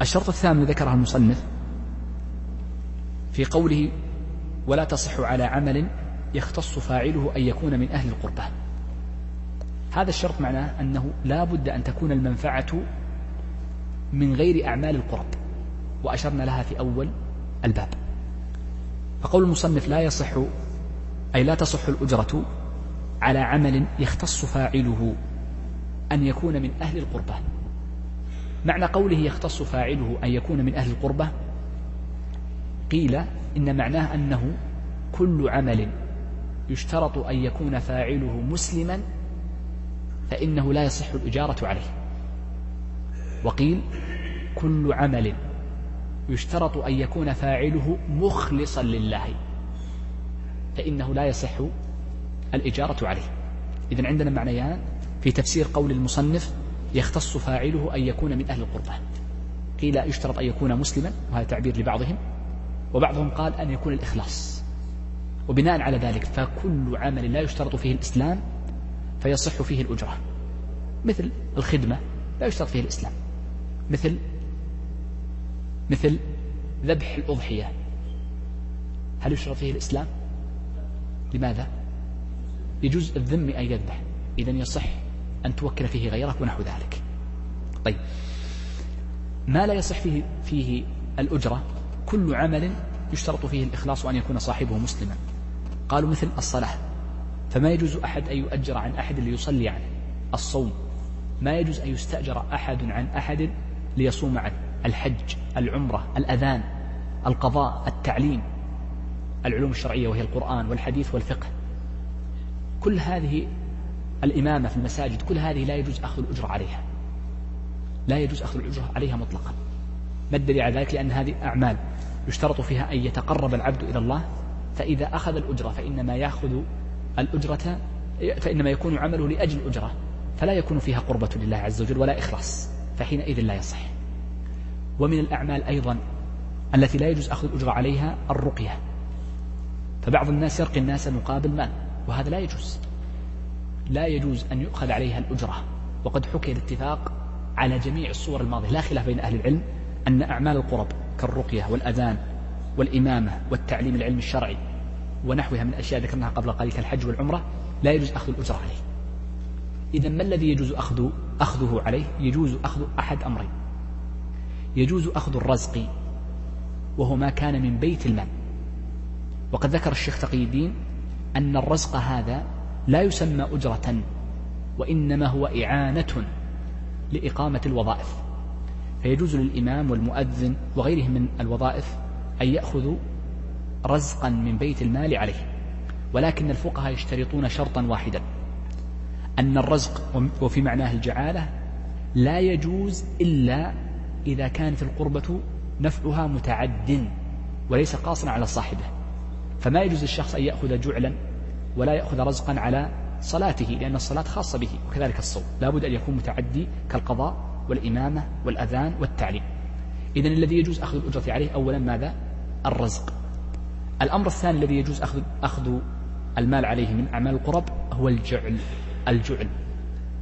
الشرط الثامن ذكره المصنف في قوله ولا تصح على عمل يختص فاعله أن يكون من أهل القربة. هذا الشرط معناه أنه لا بد أن تكون المنفعة من غير أعمال القرب وأشرنا لها في أول الباب. فقول المصنف لا يصح أي لا تصح الأجرة على عمل يختص فاعله أن يكون من أهل القربة. معنى قوله يختص فاعله أن يكون من أهل القربة قيل إن معناه أنه كل عمل يشترط أن يكون فاعله مسلما فإنه لا يصح الإجارة عليه. وقيل كل عمل يشترط أن يكون فاعله مخلصا لله فإنه لا يصح الإجارة عليه. إذن عندنا معنيان في تفسير قول المصنف يختص فاعله أن يكون من أهل القربة. قيل يشترط أن يكون مسلما وهذا تعبير لبعضهم وبعضهم قال أن يكون الإخلاص. وبناء على ذلك فكل عمل لا يشترط فيه الإسلام فيصح فيه الأجرة. مثل الخدمة لا يشترط فيه الإسلام. مثل مثل ذبح الأضحية. هل يشترط فيه الإسلام؟ لماذا؟ يجوز الذم أن يذبح. إذا يصح أن توكل فيه غيرك ونحو ذلك. طيب. ما لا يصح فيه, فيه الأجرة؟ كل عمل يشترط فيه الإخلاص وأن يكون صاحبه مسلما. قالوا مثل الصلاة. فما يجوز أحد أن يؤجر عن أحد ليصلي عنه. الصوم. ما يجوز أن يستأجر أحد عن أحد ليصوم عنه. الحج العمرة الأذان القضاء التعليم. العلوم الشرعية وهي القرآن والحديث والفقه. كل هذه الإمامة في المساجد كل هذه لا يجوز أخذ الأجرة عليها. لا يجوز أخذ الأجرة عليها مطلقا. ما الدليل على ذلك؟ لأن هذه أعمال يشترط فيها أن يتقرب العبد إلى الله. فإذا أخذ الأجرة فإنما يأخذ الأجرة فإنما يكون عمله لأجل الأجرة فلا يكون فيها قربة لله عز وجل ولا إخلاص فحينئذ لا يصح. ومن الأعمال أيضا التي لا يجوز أخذ الأجرة عليها الرقية. فبعض الناس يرقي الناس مقابل مال وهذا لا يجوز. لا يجوز أن يؤخذ عليها الأجرة. وقد حكي الاتفاق على جميع الصور الماضية. لا خلاف بين أهل العلم أن أعمال القرب كالرقية والأذان والإمامة والتعليم العلم الشرعي ونحوها من أشياء ذكرناها قبل قليل كالحج والعمرة لا يجوز أخذ الأجرة عليه. إذا ما الذي يجوز أخذ أخذه عليه؟ يجوز أخذ أحد أمرين. يجوز أخذ الرزق وهو ما كان من بيت المال. وقد ذكر الشيخ تقي الدين أن الرزق هذا لا يسمى أجرة وإنما هو إعانة لإقامة الوظائف. فيجوز للإمام والمؤذن وغيرهم من الوظائف أن يأخذوا رزقا من بيت المال عليه ولكن الفقهاء يشترطون شرطا واحدا أن الرزق وفي معناه الجعالة لا يجوز إلا إذا كانت القربة نفعها متعد وليس قاصرا على صاحبه. فما يجوز للشخص أن يأخذ جعلا ولا يأخذ رزقا على صلاته لأن الصلاة خاصة به وكذلك الصوم. لا بد أن يكون متعدي كالقضاء والإمامة والأذان والتعليم. إذن الذي يجوز أخذ الأجرة عليه أولا ماذا؟ الرزق. الأمر الثاني الذي يجوز أخذ, أخذ المال عليه من أعمال القرب هو الجعل الجعل.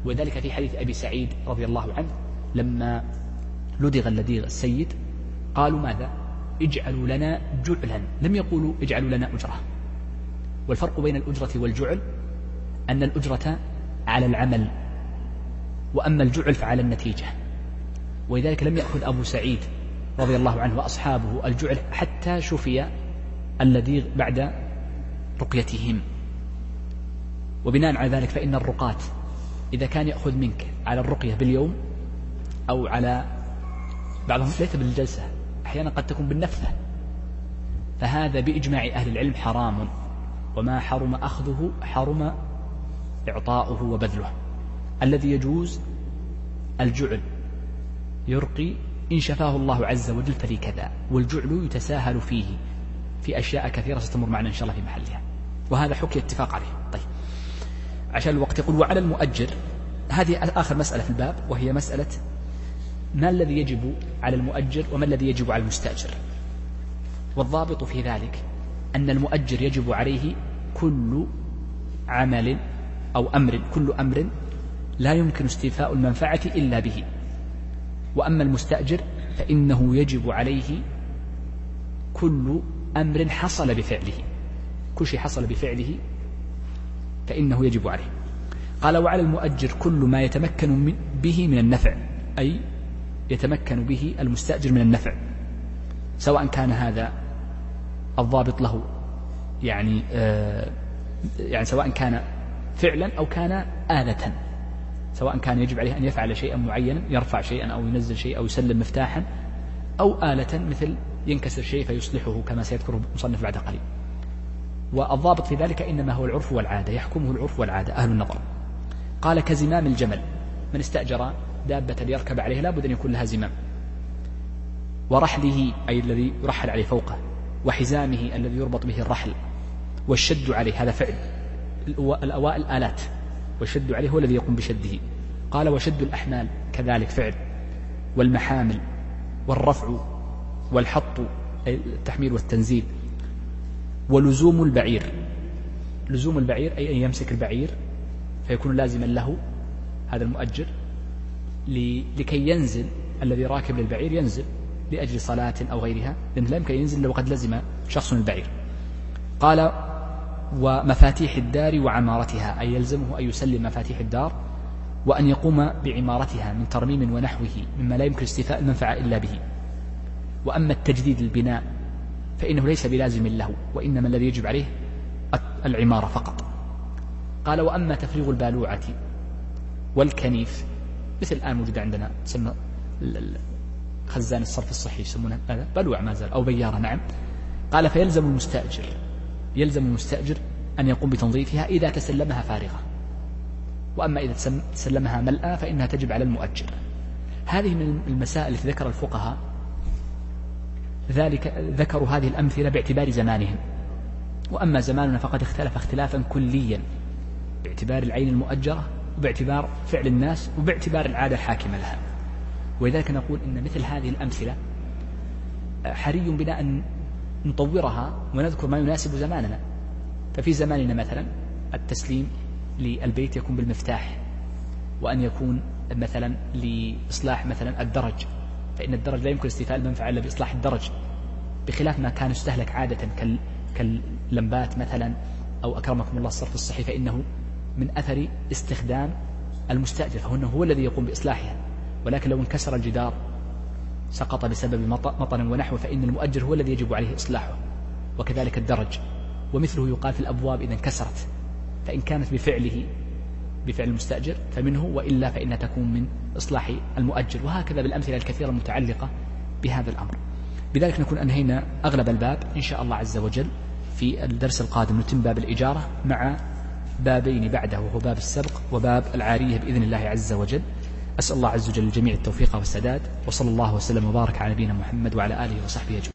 وذلك في حديث أبي سعيد رضي الله عنه لما لدغ اللديغ السيد قالوا ماذا؟ اجعلوا لنا جعلا. لم يقولوا اجعلوا لنا أجرة. والفرق بين الأجرة والجعل أن الأجرة على العمل وأما الجعل فعلى النتيجة. ولذلك لم يأخذ أبو سعيد رضي الله عنه وأصحابه الجعل حتى شفي الذي بعد رقيتهم. وبناء على ذلك فإن الرقاة إذا كان يأخذ منك على الرقية باليوم أو على بعضهم ليس بالجلسة أحيانا قد تكون بالنفثة. فهذا بإجماع أهل العلم حرام وما حرم أخذه حرم إعطاؤه وبذله. الذي يجوز الجعل يرقي إن شفاه الله عز وجل فلي كذا والجعل يتساهل فيه. في أشياء كثيرة ستمر معنا إن شاء الله في محلها. وهذا حكي اتفاق عليه. طيب. عشان الوقت يقول وعلى المؤجر هذه آخر مسألة في الباب وهي مسألة ما الذي يجب على المؤجر وما الذي يجب على المستأجر؟ والضابط في ذلك أن المؤجر يجب عليه كل عمل أو أمر كل أمر لا يمكن استيفاء المنفعة إلا به. وأما المستأجر فإنه يجب عليه كل أمر حصل بفعله. كل شيء حصل بفعله فإنه يجب عليه. قال وعلى المؤجر كل ما يتمكن من به من النفع. أي يتمكن به المستأجر من النفع. سواء كان هذا الضابط له يعني آه يعني سواء كان فعلا أو كان آلة. سواء كان يجب عليه أن يفعل شيئا معينا يرفع شيئا أو ينزل شيئا أو يسلم مفتاحا أو آلة مثل ينكسر شيء فيصلحه كما سيذكره المصنف بعد قليل. والضابط في ذلك إنما هو العرف والعادة يحكمه العرف والعادة أهل النظر. قال كزمام الجمل. من استأجر دابة ليركب عليها لا بد أن يكون لها زمام. ورحله أي الذي يرحل عليه فوقه وحزامه الذي يربط به الرحل والشد عليه هذا فعل. الأوائل آلات والشد عليه هو الذي يقوم بشده. قال وشد الأحمال كذلك فعل. والمحامل والرفع والحط التحميل والتنزيل. ولزوم البعير. لزوم البعير أي أن يمسك البعير فيكون لازما له هذا المؤجر لكي ينزل الذي راكب للبعير ينزل لأجل صلاة أو غيرها. لأنه لا يمكن ينزل لو قد لزم شخص البعير. قال ومفاتيح الدار وعمارتها أي يلزمه أن يسلم مفاتيح الدار وأن يقوم بعمارتها من ترميم ونحوه مما لا يمكن استيفاء المنفعة إلا به. وأما التجديد البناء فإنه ليس بلازم له وإنما الذي يجب عليه العمارة فقط. قال وأما تفريغ البالوعة والكنيف مثل الآن موجود عندنا تسمى خزان الصرف الصحي يسمونه هذا بلوع ما زال أو بيارة نعم. قال فيلزم المستأجر يلزم المستأجر أن يقوم بتنظيفها إذا تسلمها فارغة. وأما إذا تسلمها ملأى فإنها تجب على المؤجر. هذه من المسائل التي ذكر الفقهاء ذلك ذكروا هذه الأمثلة باعتبار زمانهم. وأما زماننا فقد اختلف اختلافا كليا باعتبار العين المؤجرة وباعتبار فعل الناس وباعتبار العادة الحاكمة لها. ولذلك نقول إن مثل هذه الأمثلة حري بنا أن نطورها ونذكر ما يناسب زماننا. ففي زماننا مثلا التسليم للبيت يكون بالمفتاح وأن يكون مثلا لإصلاح مثلا الدرج. فإن الدرج لا يمكن استيفاء المنفعة إلا بإصلاح الدرج بخلاف ما كان يستهلك عادة كاللمبات مثلا أو أكرمكم الله الصرف الصحي فإنه من أثر استخدام المستأجر فهو هو الذي يقوم بإصلاحها. ولكن لو انكسر الجدار سقط بسبب مطر ونحوه فإن المؤجر هو الذي يجب عليه إصلاحه. وكذلك الدرج. ومثله يقال في الأبواب إذا انكسرت. فإن كانت بفعله بفعل المستأجر فمنه وإلا فإنها تكون من إصلاح المؤجر. وهكذا بالأمثلة الكثيرة المتعلقة بهذا الأمر. بذلك نكون أنهينا أغلب الباب إن شاء الله عز وجل في الدرس القادم. نتم باب الإجارة مع بابين بعده وهو باب السبق وباب العارية بإذن الله عز وجل. أسأل الله عز وجل الجميع التوفيق والسداد وصلى الله وسلم وبارك على نبينا محمد وعلى آله وصحبه أجمعين.